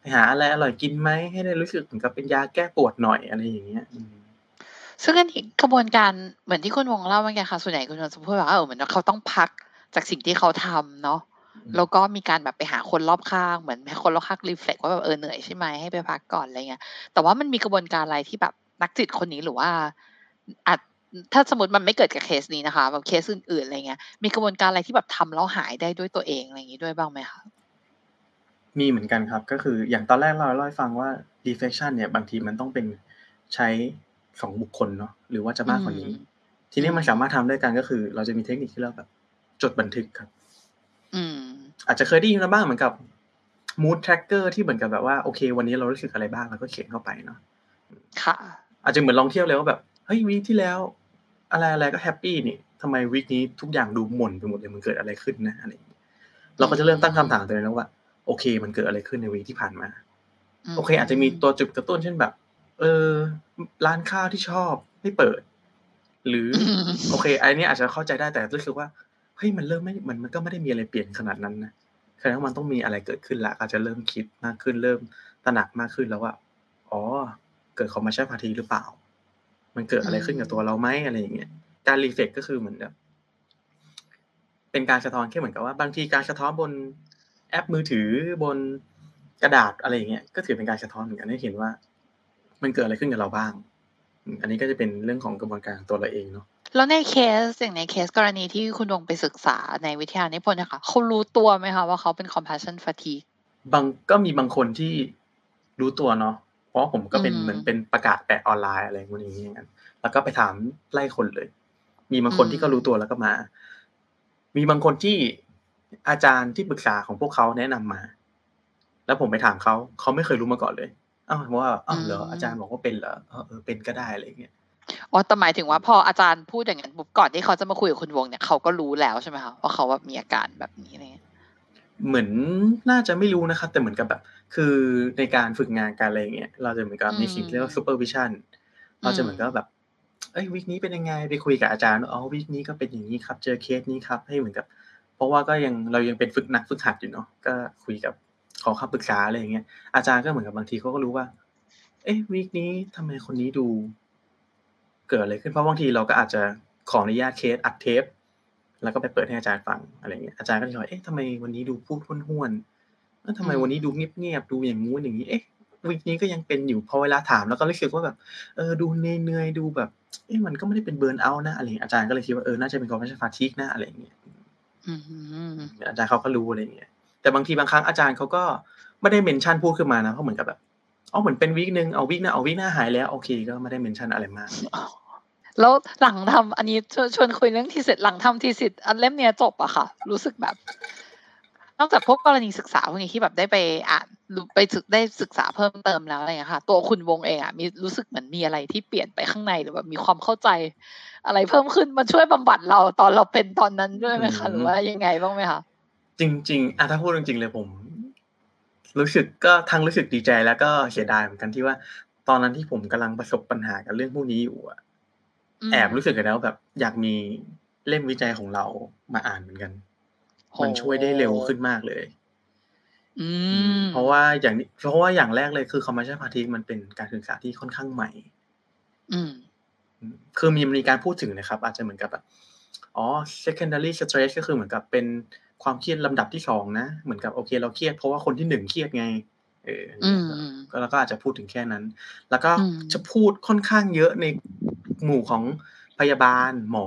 ไปหาอะไรอร่อยกินไหมให้ได้รู้สึกเหมือนกับเป็นยาแก้ปวดหน่อยอะไรอย่างเงี้ยอืมซึ่งอันนี้กระบวนการเหมือนที่คุณวงเล่าเมื่อกี้ค่ะส่วนใหญ่คุณวงจะพูดว่าเออเหมือนว่าเขาต้องพักจากสิ่งที่เขาทำเนาะอืมแล้วก็มีการแบบไปหาคนรอบข้างเหมือนให้คนรอบข้างรีเฟล็กว่าแบบเออเหนื่อยใช่ไหมให้ไปพักก่อนอะไรเงี้ยแต่ว่ามันมีกระบวนการอะไรที่แบบนักจิตคนนี้หรือว่าอาจ ถ้าสมมติมันไม่เกิดกับเคสนี้นะคะแบบเคสอื่นๆอะไรเงี้ยมีกระบวนการอะไรที่แบบทำแล้วหายได้ด้วยตัวเองอะไรอย่างนี้ด้วยบ้างไหมคะมีเหมือนกันครับ ก็คืออย่างตอนแรกเราเล่าให้ฟังว่า deflection เนี่ยบางทีมันต้องเป็นใช้สองบุคคลเนาะหรือว่าจะมากกว่านี้ ทีนี้มันสามารถทำด้วยกันก็คือ เราจะมีเทคนิคที่เราแบบจดบันทึกครับ อืม อาจจะเคยได้ยินมาบ้างเหมือนกับ mood tracker ที่เหมือนกับแบบว่าโอเค วันนี้เรารู้สึกอะไรบ้างเราก็เขียนเข้าไปเนาะค่ะ อาจจะเหมือนลองเที่ยวเลยว่าแบบเฮ้ยวีคที่แล้ว อะไรอะไรก็แฮปปี้นี่ทำไมวีคนี้ทุกอย่างดูหม่นไปหมดเลยมันเกิดอะไรขึ้นนะอะไรอย่างเงี้ยเราก็จะเริ่มตั้งคำถามตัวเองแล้วว่า โอเค มันเกิดอะไรขึ้นในวีคที่ผ่านมา โอเค อาจจะมีตัวจุดกระตุ้นเช่นแบบ เออ ร้านข้าวที่ชอบไม่เปิด หรือมโอเคอันนี้อาจจะเข้าใจได้แต่รู้สึกว่าเฮ้ยมันเริ่มไม่มันมันก็ไม่ได้มีอะไรเปลี่ยนขนาดนั้นนะแสดงว่ามันต้องมีอะไรเกิดขึ้นละอาจจะเริ่มคิดมากขึ้นเริ่มตระหนักมากขึ้นแล้วว่าอ๋อ เกิดคอมมาชั่นพาทีหรือเปล่า มันเกิดอะไรขึ้นกับตัวเราไหมอะไรอย่างเงี้ยการ reflect ก็คือเหมือนแบบเป็นการสะท้อนแค่เหมือนกับว่า บางทีการสะท้อนบนแอปมือถือบนกระดาษอะไรอย่างเงี้ยก็ถือเป็นการสะท้อนเหมือนกันให้เห็นว่า มันเกิดอะไรขึ้นกับเราบ้าง อันนี้ก็จะเป็นเรื่องของกระบวนการตัวเราเองเนาะแล้วในเคสอย่างในเคสกรณีที่คุณวงไปศึกษาในวิทยานิพนธ์นะคะเขารู้ตัวไหมคะว่าเขาเป็น compassion fatigue บางก็มีบางคนที่รู้ตัวเนาะเพ ราะผมก็เป็นเหมือนเป็นประกาศแปะออนไลน์อะไรพวกนี้อย่างนั้นแล้วก็ไปถามไล่คนเลย มีบางคนที่ก็รู้ตัวแล้วก็มา มีบางคนที่อาจารย์ที่ปรึกษาของพวกเขาแนะนำมา แล้วผมไปถามเขาเขาไม่เคยรู้มาก่อนเลยอ้าวว่าอ้าวเหรออาจารย์บอกว่าเป็นเหรอเออเป็นก็ได้อะไรเงี้ยอ๋อแต่หมายถึงว่าพออาจารย์พูดอย่างนั้นปุ๊บก่อนที่เขาจะมาคุยกับคุณวงเนี่ยเขาก็รู้แล้วใช่ไหมคะว่าเขาแบบมีอาการแบบนี้อะไรเงี้ยเหมือนน่าจะไม่รู้นะครับแต่เหมือนกับแบบ คือในการฝึกงานการอะไรเงี้ยเราจะเหมือนกับมีสิ่งที่เรียกว่า supervision เราจะเหมือนกับแบบเอ้ย week นี้เป็นยังไงไปคุยกับอาจารย์อ๋อ week นี้ก็เป็นอย่างนี้ครับ เจอเคสนี้ครับ ให้เหมือนกับ เพราะว่าก็ยังเรายังเป็นฝึกนักฝึกหัดอยู่เนาะก็คุยกับขอคำปรึกษาอะไรอย่างเงี้ยอาจารย์ก็เหมือนกับบางทีเขาก็รู้ว่า เอ้ย week นี้ทำไมคนนี้ดู เกิดอะไรขึ้นเพราะบางทีเราก็อาจจะขออนุญาตเคสอัดเทปแล้วก็ไปเปิดให้อาจารย์ฟังอะไรเงี้ยอาจารย์ก็จะบอกเอ๊ะทำไมวันนี้ดูพูดห้วนๆ แล้วทำไมวันนี้ดูเงียบๆดูอย่างงู้นอย่างนี้เอ๊ะ week นี้ก็ยังเป็นอยู่พอเวลาถามแล้วก็รู้สึกว่าแบบเออดูเหนื่อยๆดูแบบเอ๊ะมันก็ไม่ได้เป็น burnout นะอะไรอาจารย์ก็เลยคิดว่าเออน่าจะเป็น compassion fatigue นะอะไรเงี้ยอาจารย์เขาก็รู้อะไรเงี้ยแต่บางทีบางครั้งอาจารย์เขาก็ไม่ได้ mention พูดขึ้นมานะเพราะเหมือนกับแบบอ๋อเหมือนเป็น week หนึ่งเอา week หน้าเอา week หน้าหายแล้วโอเคก็ไม่ได้ mention อะไรมากแล้วหลังทำอันนี้ชวนชวนคุยเรื่อง thesis หลังทำ thesis อันเล่มเนี้ยจบอะค่ะ รู้สึกแบบ นอกจากพวกกรณีศึกษาพวกนี้ที่แบบได้ไปอ่านไปศึกได้ศึกษาเพิ่มเติมแล้วอะไรอย่างเงี้ยค่ะ ตัวคุณวงเองอะมีรู้สึกเหมือนมีอะไรที่เปลี่ยนไปข้างในหรือแบบมีความเข้าใจ อะไรเพิ่มขึ้นมาช่วยบำบัดเราตอนเราเป็นตอนนั้นด้วยไหมคะหรือว่ายังไงบ้างไหมคะจริง ๆอะถ้าพูดจริงๆเลยผม รู้สึกก็ทั้งรู้สึกดีใจแล้วก็เสียดายเหมือนกันที่ว่า ตอนนั้นที่ผมกำลังประสบปัญหากับเรื่องพวกนี้อยู่อะแอบรู้สึกกันแล้วแบบ อยากมีเล่มวิจัยของเรามาอ่านเหมือนกัน มันช่วยได้เร็วขึ้นมากเลยอืมเพราะว่าอย่างนี้เพราะว่าอย่างแรกเลยคือ compassion fatigue มันเป็นการศึกษาที่ค่อนข้างใหม่อืมคือมีมีการพูดถึงนะครับ อาจจะเหมือนกับแบบอ๋อ secondary stress ก็คือเหมือนกับเป็นความเครียดลำดับที่สองนะเหมือนกับโอเค เราเครียดเพราะว่าคนที่หนึ่งเครียดไง เออก็แล้วก็อาจจะพูดถึงแค่นั้น แล้วก็จะพูดค่อนข้างเยอะในหมู่ของ พยาบาลหมอ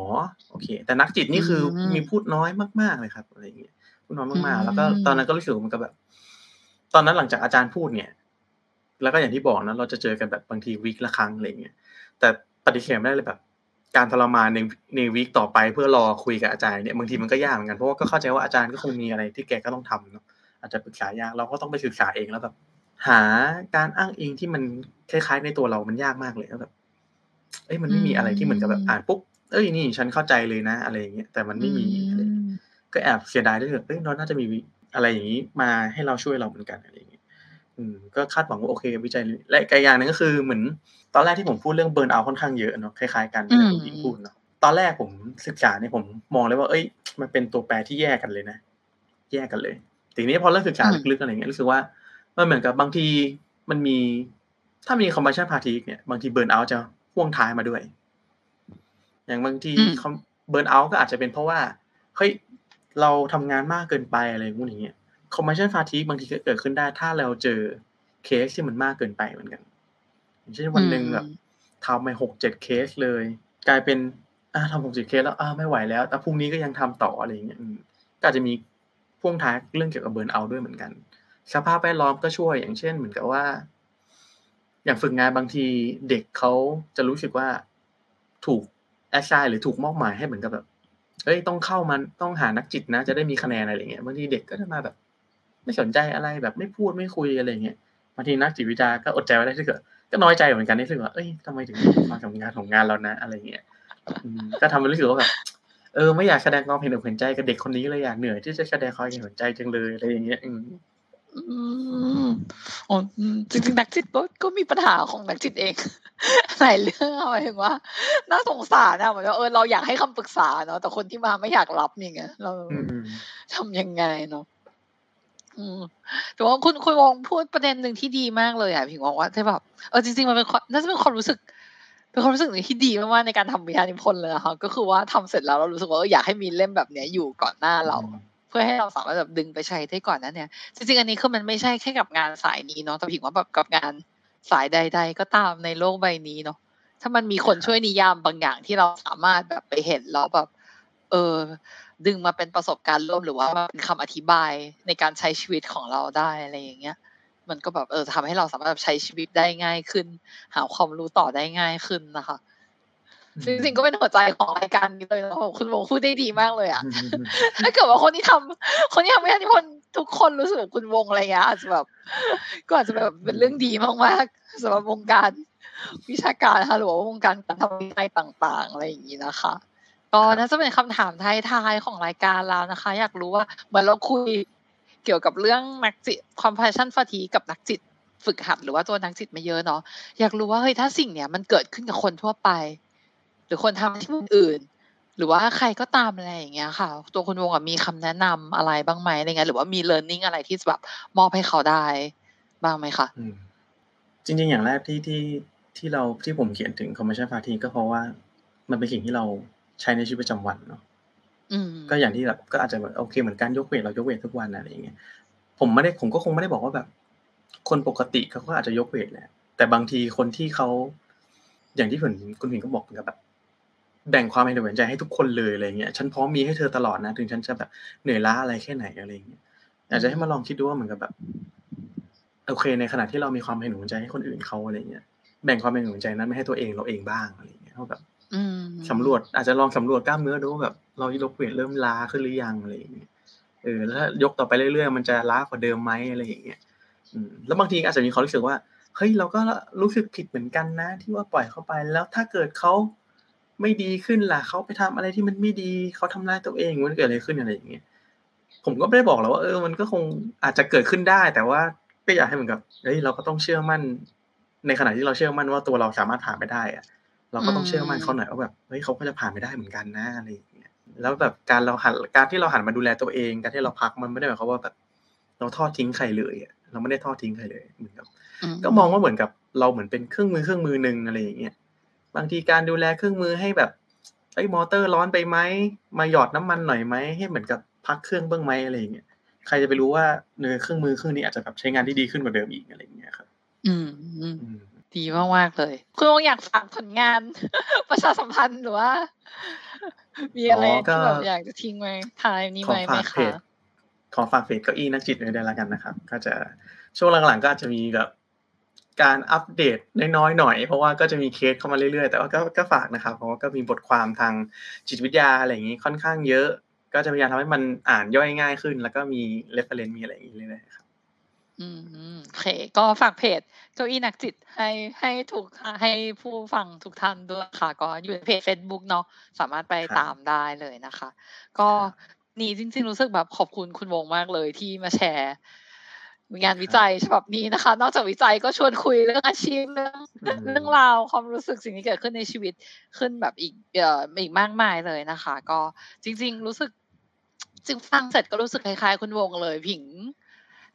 โอเค แต่นักจิตนี่คือมีพูดน้อยมากๆเลยครับอะไรอย่างเงี้ยพูดน้อยมากๆ แล้วก็ตอนนั้นก็รู้สึกมันก็แบบ ตอนนั้นหลังจากอาจารย์พูดเนี่ย แล้วก็อย่างที่บอกนะเราจะเจอกันแบบบางทีวิกละครั้งอะไรเงี้ยแต่ปฏิเสธไม่ได้เลยแบบ การทรมานในในวีคต่อไปเพื่อรอคุยกับอาจารย์เนี่ยบางทีมันก็ยากเหมือนกันเพราะว่าก็เข้าใจว่าอาจารย์ก็คงมีอะไรที่แกก็ต้องทำเนาะอาจจะปรึกษายากเราก็ต้องไปศึกษาเองแล้วแบบหาการอ้างอิงที่มันคล้ายๆในตัวเรามันยากมากเลยแล้วแบบ เอ้ยมันไม่มีอะไรที่เหมือนกับแบบอ่านปุ๊บเอ้ยนี่ฉันเข้าใจเลยนะ อะไรอย่างเงี้ยแต่มันไม่มีก็แอบเสียดายด้วยเอ้ยเราน่าจะมีอะไรอย่างนี้มาให้เราช่วยเราเหมือนกันอะไรอย่างเงี้ยอืมก็คาดหวังว่าโอเควิจัยและอีกอย่างนึงก็คือเหมือนตอนแรกที่ผมพูดเรื่องเบิร์นเอาค่อนข้างเยอะเนาะคล้ายๆกันที่คุณหญิงพูดเนาะตอนแรกผมศึกษาเนี่ยผมมองเลยว่าเอ้ย มันเป็นตัวแปรที่แยกกันเลยนะ แยกกันเลยทีนี้พอเริ่มศึกษาลึกๆอะไรเงี้ยรู้สึกว่ามันเหมือนกับบางทีมันมีถ้ามี compassion fatigue เนี่ยบางที burnout จะ พ่วงท้ายมาด้วย อย่างบางที burnout ก็อาจจะเป็นเพราะว่าเฮ้ยเราทำงานมากเกินไปอะไรพวกนี้ compassion fatigue บางทีก็เกิดขึ้นได้ถ้าเราเจอเคสที่มันมากเกินไปเหมือนกันเช่นวันหนึ่งแบบทำไปหกเจ็ดเคสเลย กลายเป็นอ่าทำหกเจ็ดเคสแล้วอ่าไม่ไหวแล้วแต่พรุ่งนี้ก็ยังทำต่ออะไรอย่างเงี้ยก็อาจจะมีพ่วงท้ายเรื่องเกี่ยวกับเบิร์นเอาด้วยเหมือนกัน สภาพแวดล้อมก็ช่วยอย่างเช่น เหมือนกับว่า อย่างฝึกงานบางทีเด็กเขาจะรู้สึกว่าถูกแอสไซหรือถูกมอบหมายให้เหมือนกับแบบเฮ้ยต้องเข้ามันต้องหานักจิตนะ จะได้มีคะแนนอะไรอย่างเงี้ยบางทีเด็กก็จะมาแบบ ไม่สนใจอะไรแบบไม่พูดไม่คุยอะไรอย่างเงี้ยบางทีนักจิตวิทยาก็อดใจไว้ได้ที่เกิดก็น้อยใจเหมือนกันนี่คือว่าเอ้ยทำไมถึงมาทำงานของงานเรานะ อะไรเงี้ยก็ทำให้รู้สึกว่าแบบเออไม่อยากแสดงความเห็นอกเห็นใจกับเด็กคนนี้เลยอยากเหนื่อยที่จะแสดงความเห็นอกใจจังเลยอะไรอย่างเงี้ย อืมอ๋อจริงๆนักจิตก็ก็มีปัญหาของนักจิตเองหลายเรื่องหมายถึงว่า น่าสงสารนะเหมือนว่าเออเราอยากให้คำปรึกษาเนาะแต่คนที่มาไม่อยากรับอย่างเงี้ยเราทำยังไงเนาะอืมแต่ว่าคุณคุณวงพูดประเด็นหนึ่งที่ดีมากเลยอะพี่วงว่าใช่แบบเออจริงๆมันเป็นน่าจะเป็นความรู้สึกเป็นความรู้สึกหนึ่งที่ดีมากๆในการทำวิทยานิพนธ์เลยนะคะก็คือว่าทำเสร็จแล้วเรารู้สึกว่าอยากให้มีเล่มแบบเนี้ยอยู่ก่อนหน้าเรา เพื่อให้เราสามารถแบบดึงไปใช้ได้ก่อนนั้นเนี่ย จริงๆ อันนี้คือมันไม่ใช่แค่กับงานสายนี้เนาะแต่ผิงว่าแบบกับงานสายใด ๆ ก็ตามในโลกใบนี้เนาะถ้ามันมีคนช่วยนิยามบางอย่างที่เราสามารถแบบไปเห็นแล้วแบบ เออ ดึงมาเป็นประสบการณ์ร่วมหรือว่ามาเป็นคำอธิบายในการใช้ชีวิตของเราได้อะไรอย่างเงี้ย มันก็แบบเออทำให้เราสามารถใช้ชีวิตได้ง่ายขึ้น หาความรู้ต่อได้ง่ายขึ้นนะคะ จริงๆก็เป็นหัวใจของรายการนี้เลยนะคุณโมพูดได้ดีมากเลยอะถ้าเกิดว่าคนที่ทำคนที่ทำวิทยานิพนธ์ทุกคนรู้สึกแบบคุณวงอะไรเงี้ยอาจจะแบบก็อาจจะแบบเป็นเรื่องดีมากๆสำหรับวงการวิชาการนะคะหรือว่าวงการการทำวิจัยต่าง ๆ อะไรอย่างนี้นะคะก็น่าจะเป็นคำถามท้ายๆของรายการแล้วนะคะ อยากรู้ว่าเหมือนเราคุยเกี่ยวกับเรื่องนักจิต compassion fatigue กับนักจิตฝึกหัดหรือว่าตัวนักจิตมาเยอะเนาะอยากรู้ว่าเฮ้ยถ้าสิ่งเนี้ยมันเกิดขึ้นกับคนทั่วไป หรือคนทำที่อื่น หรือว่าใครก็ตามอะไรอย่างเงี้ยค่ะ ตัวคุณวงมีคำแนะนำอะไรบ้างไหมอะไรเงี้ยหรือว่ามี learning อะไรที่แบบมอบให้เขาได้บ้างไหมคะจริง ๆ อย่างแรกที่ที่ที่เราที่ผมเขียนถึง commercial party ก็เพราะว่ามันเป็นสิ่งที่เราใช้ในชีวิตประจำวันเนาะก็อย่างที่แบบก็อาจจะแบบโอเคเหมือนการยกเวทเรายกเวททุกวันอะไรอย่างเงี้ยผมไม่ได้ผมก็คงไม่ได้บอกว่าแบบ คนปกติเขาก็อาจจะยกเวทแหละแต่บางทีคนที่เขาอย่างที่ผมคุณผิงก็บอกกับแบบ แบ่งความเห็นใจให้ทุกคนเลยอะไรเงี้ยฉันพร้อมมีให้เธอตลอดนะ ถึงฉันจะแบบเหนื่อยล้าอะไรแค่ไหนอะไรเงี้ยอยากจะให้มาลองคิดดูว่าเหมือนกับแบบโอเค ในขณะที่เรามีความเห็นหัวใจให้คนอื่นเขาอะไรเงี้ยแบ่งความเห็นหัวใจนั้นไม่ให้ตัวเองเราเองบ้างอะไรเงี้ยเท่าแบบสำรวจอาจจะลองสำรวจกล้ามเนื้อดูแบบ เรายกเวทเริ่มล้าขึ้นหรือยังอะไรอย่างเงี้ยเออแล้วยกต่อไปเรื่อยๆมันจะล้ากว่าเดิมไหมอะไรอย่างเงี้ยแล้วบางทีอาจจะมีความรู้สึกว่าเฮ้ยเราก็รู้สึกผิดเหมือนกันนะ ที่ว่าปล่อยเข้าไปแล้วถ้าเกิดเขา ไม่ดีขึ้นล่ะเขาไปทำอะไรที่มันไม่ดีเขาทำร้ายตัวเองมันเกิดอะไรขึ้นอะไรอย่างเงี้ยผมก็ไม่ได้บอกแล้วว่าเออมันก็คงอาจจะเกิดขึ้นได้ แต่ว่าก็อยากให้เหมือนกับเฮ้ยเราก็ต้องเชื่อมั่น ในขณะที่เราเชื่อมั่นว่าตัวเราสามารถผ่านไปได้อะเราก็ต้องเชื่อมั่นเขาหน่อยว่าแบบเฮ้ยเขาก็จะผ่านไปได้เหมือนกันนะอะไรอย่างเงี้ยแล้วแบบการเราหันการที่เราหันมาดูแลตัวเอง การที่เราพักมันไม่ได้หมายความว่าแบบเราทอดทิ้งใครเลยอะเราไม่ได้ทอดทิ้งใครเลยเหมือนกับ ก็มองว่าเหมือนกับเราเหมือนเป็นเครื่องมือเครื่องมือหนึ่งอะไรอย่างเงี้ย บางทีการดูแลเครื่องมือให้แบบไอ้มอเตอร์ร้อนไปไหมมาหยอดน้ำมันหน่อยไหมให้เหมือนกับพักเครื่องเบื้องไหมอะไรอย่างเงี้ยใครจะไปรู้ว่าเนื้อเครื่องมือเครื่องนี้อาจจะแบบใช้งานที่ดีขึ้นกว่าเดิมอีกอะไรอย่างเงี้ยครับอืมดีมากมากเลยคุณองอยากฝากผลงาน ประชาสัมพันธ์หรือว่า มีอะไรที่แบบอยากจะทิ้งไว้ทายนี้ไหมไหมคะขอฝากเพจเก้าอี้นักจิตไว้ได้แล้วกันนะครับ ก็จะช่วงหลังๆก็จะมีแบบ การอัปเดตน้อยๆหน่อย เพราะว่าก็จะมีเคสเข้ามาเรื่อยๆ แต่ว่าก็ก็ฝากนะครับ เพราะว่าก็มีบทความทางจิตวิทยาอะไรอย่างนี้ค่อนข้างเยอะ ก็จะพยายามทำให้มันอ่านย่อยง่ายขึ้น แล้วก็มี reference มีอะไรอย่างนี้เรื่อยๆครับอืมโอเค ก็ฝากเพจเก้าอี้นักจิตให้ให้ถูกให้ผู้ฟังทุกท่านด้วยค่ะ ก็อยู่ในเพจ Facebook เนาะสามารถไปตามได้เลยนะคะ ก็นี่จริง ๆ รู้สึกแบบขอบคุณคุณวงมากเลยที่มาแชร์ งานวิจัยฉบับนี้นะคะ นอกจากวิจัยก็ชวนคุยเรื่องอาชีพเรื่องเรื่องราวความรู้สึกสิ่งที่เกิดขึ้นในชีวิตขึ้นแบบอีกเอ่ออีกมากมายเลยนะคะ ก็จริง ๆ รู้สึกจึงฟังเสร็จก็รู้สึกคล้ายๆคุณวงเลยผิง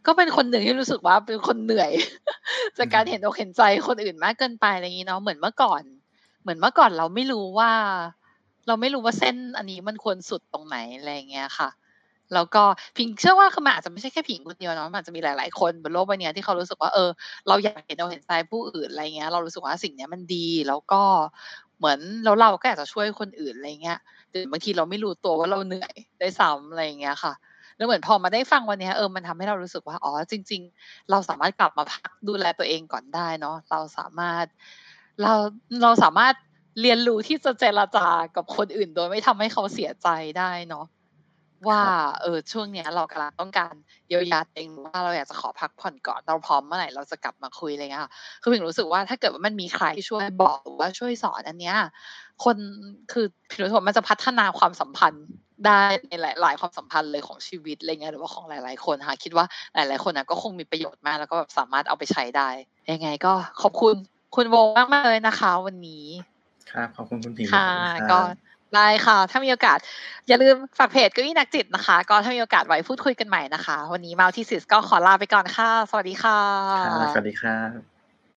ก็เป็นคนหนึ่งที่รู้สึกว่าเป็นคนเหนื่อย จากการเห็นอกเห็นใจคนอื่นมากเกินไปอะไรอย่างนี้เนาะเหมือนเมื่อก่อน เหมือนเมื่อก่อนเราไม่รู้ว่า เราไม่รู้ว่าเส้นอันนี้มันควรสุดตรงไหนอะไรเงี้ยค่ะ แล้วก็พิงเชื่อว่าคือมันอาจจะไม่ใช่แค่ผิงคนเดียวเนาะมันอาจจะมีหลาย ๆ คนบนโลกใบนี้ที่เขารู้สึกว่าเออ เราอยากเห็นเราเห็นใจผู้อื่นอะไรเงี้ย เรารู้สึกว่าสิ่งเนี้ยมันดีแล้วก็เหมือนแล้วเราก็อยากจะช่วยคนอื่นอะไรเงี้ยแต่บางทีเราไม่รู้ตัวว่าเราเหนื่อยได้ซ้ำอะไรเงี้ยค่ะแล้วเหมือนพอมาได้ฟังวันนี้เออมันทำให้เรารู้สึกว่าอ๋อจริง ๆ เราสามารถกลับมาพักดูแลตัวเองก่อนได้เนาะเราสามารถเราเราสามารถเรียนรู้ที่จะเจรจากับคนอื่น โดยไม่ทำให้เขาเสียใจได้เนาะ ว่า เออช่วงเนี้ยเรากำลังต้องการเยียวยาเองว่าเราอยากจะขอพักผ่อนก่อนเราพร้อมเมื่อไหร่เราจะกลับมาคุยอะไรเงี้ยค่ะคือพิงรู้สึกว่าถ้าเกิดว่ามันมีใครช่วยบอกหรือว่าช่วยสอนอันเนี้ยคนคือพิงรู้สึกว่ามันจะพัฒนาความสัมพันธ์ได้ในหลาย ๆ ความสัมพันธ์เลยของชีวิตอะไรเงี้ยหรือว่าของหลาย ๆ คนค่ะคิดว่าหลาย ๆ คนนะก็คงมีประโยชน์มากแล้วก็แบบสามารถเอาไปใช้ได้ยังไงก็ขอบคุณคุณโวมากมากเลยนะคะ วันนี้ครับขอบคุณคุณผิงค่ะก็ ได้ค่ะ ถ้ามีโอกาส อย่าลืมฝากเพจกุ้ยนักจิตนะคะ ก็ถ้ามีโอกาสไว้พูดคุยกันใหม่นะคะ วันนี้มาที่สิสก็ขอลาไปก่อนค่ะ สวัสดีค่ะ สวัสดีครับ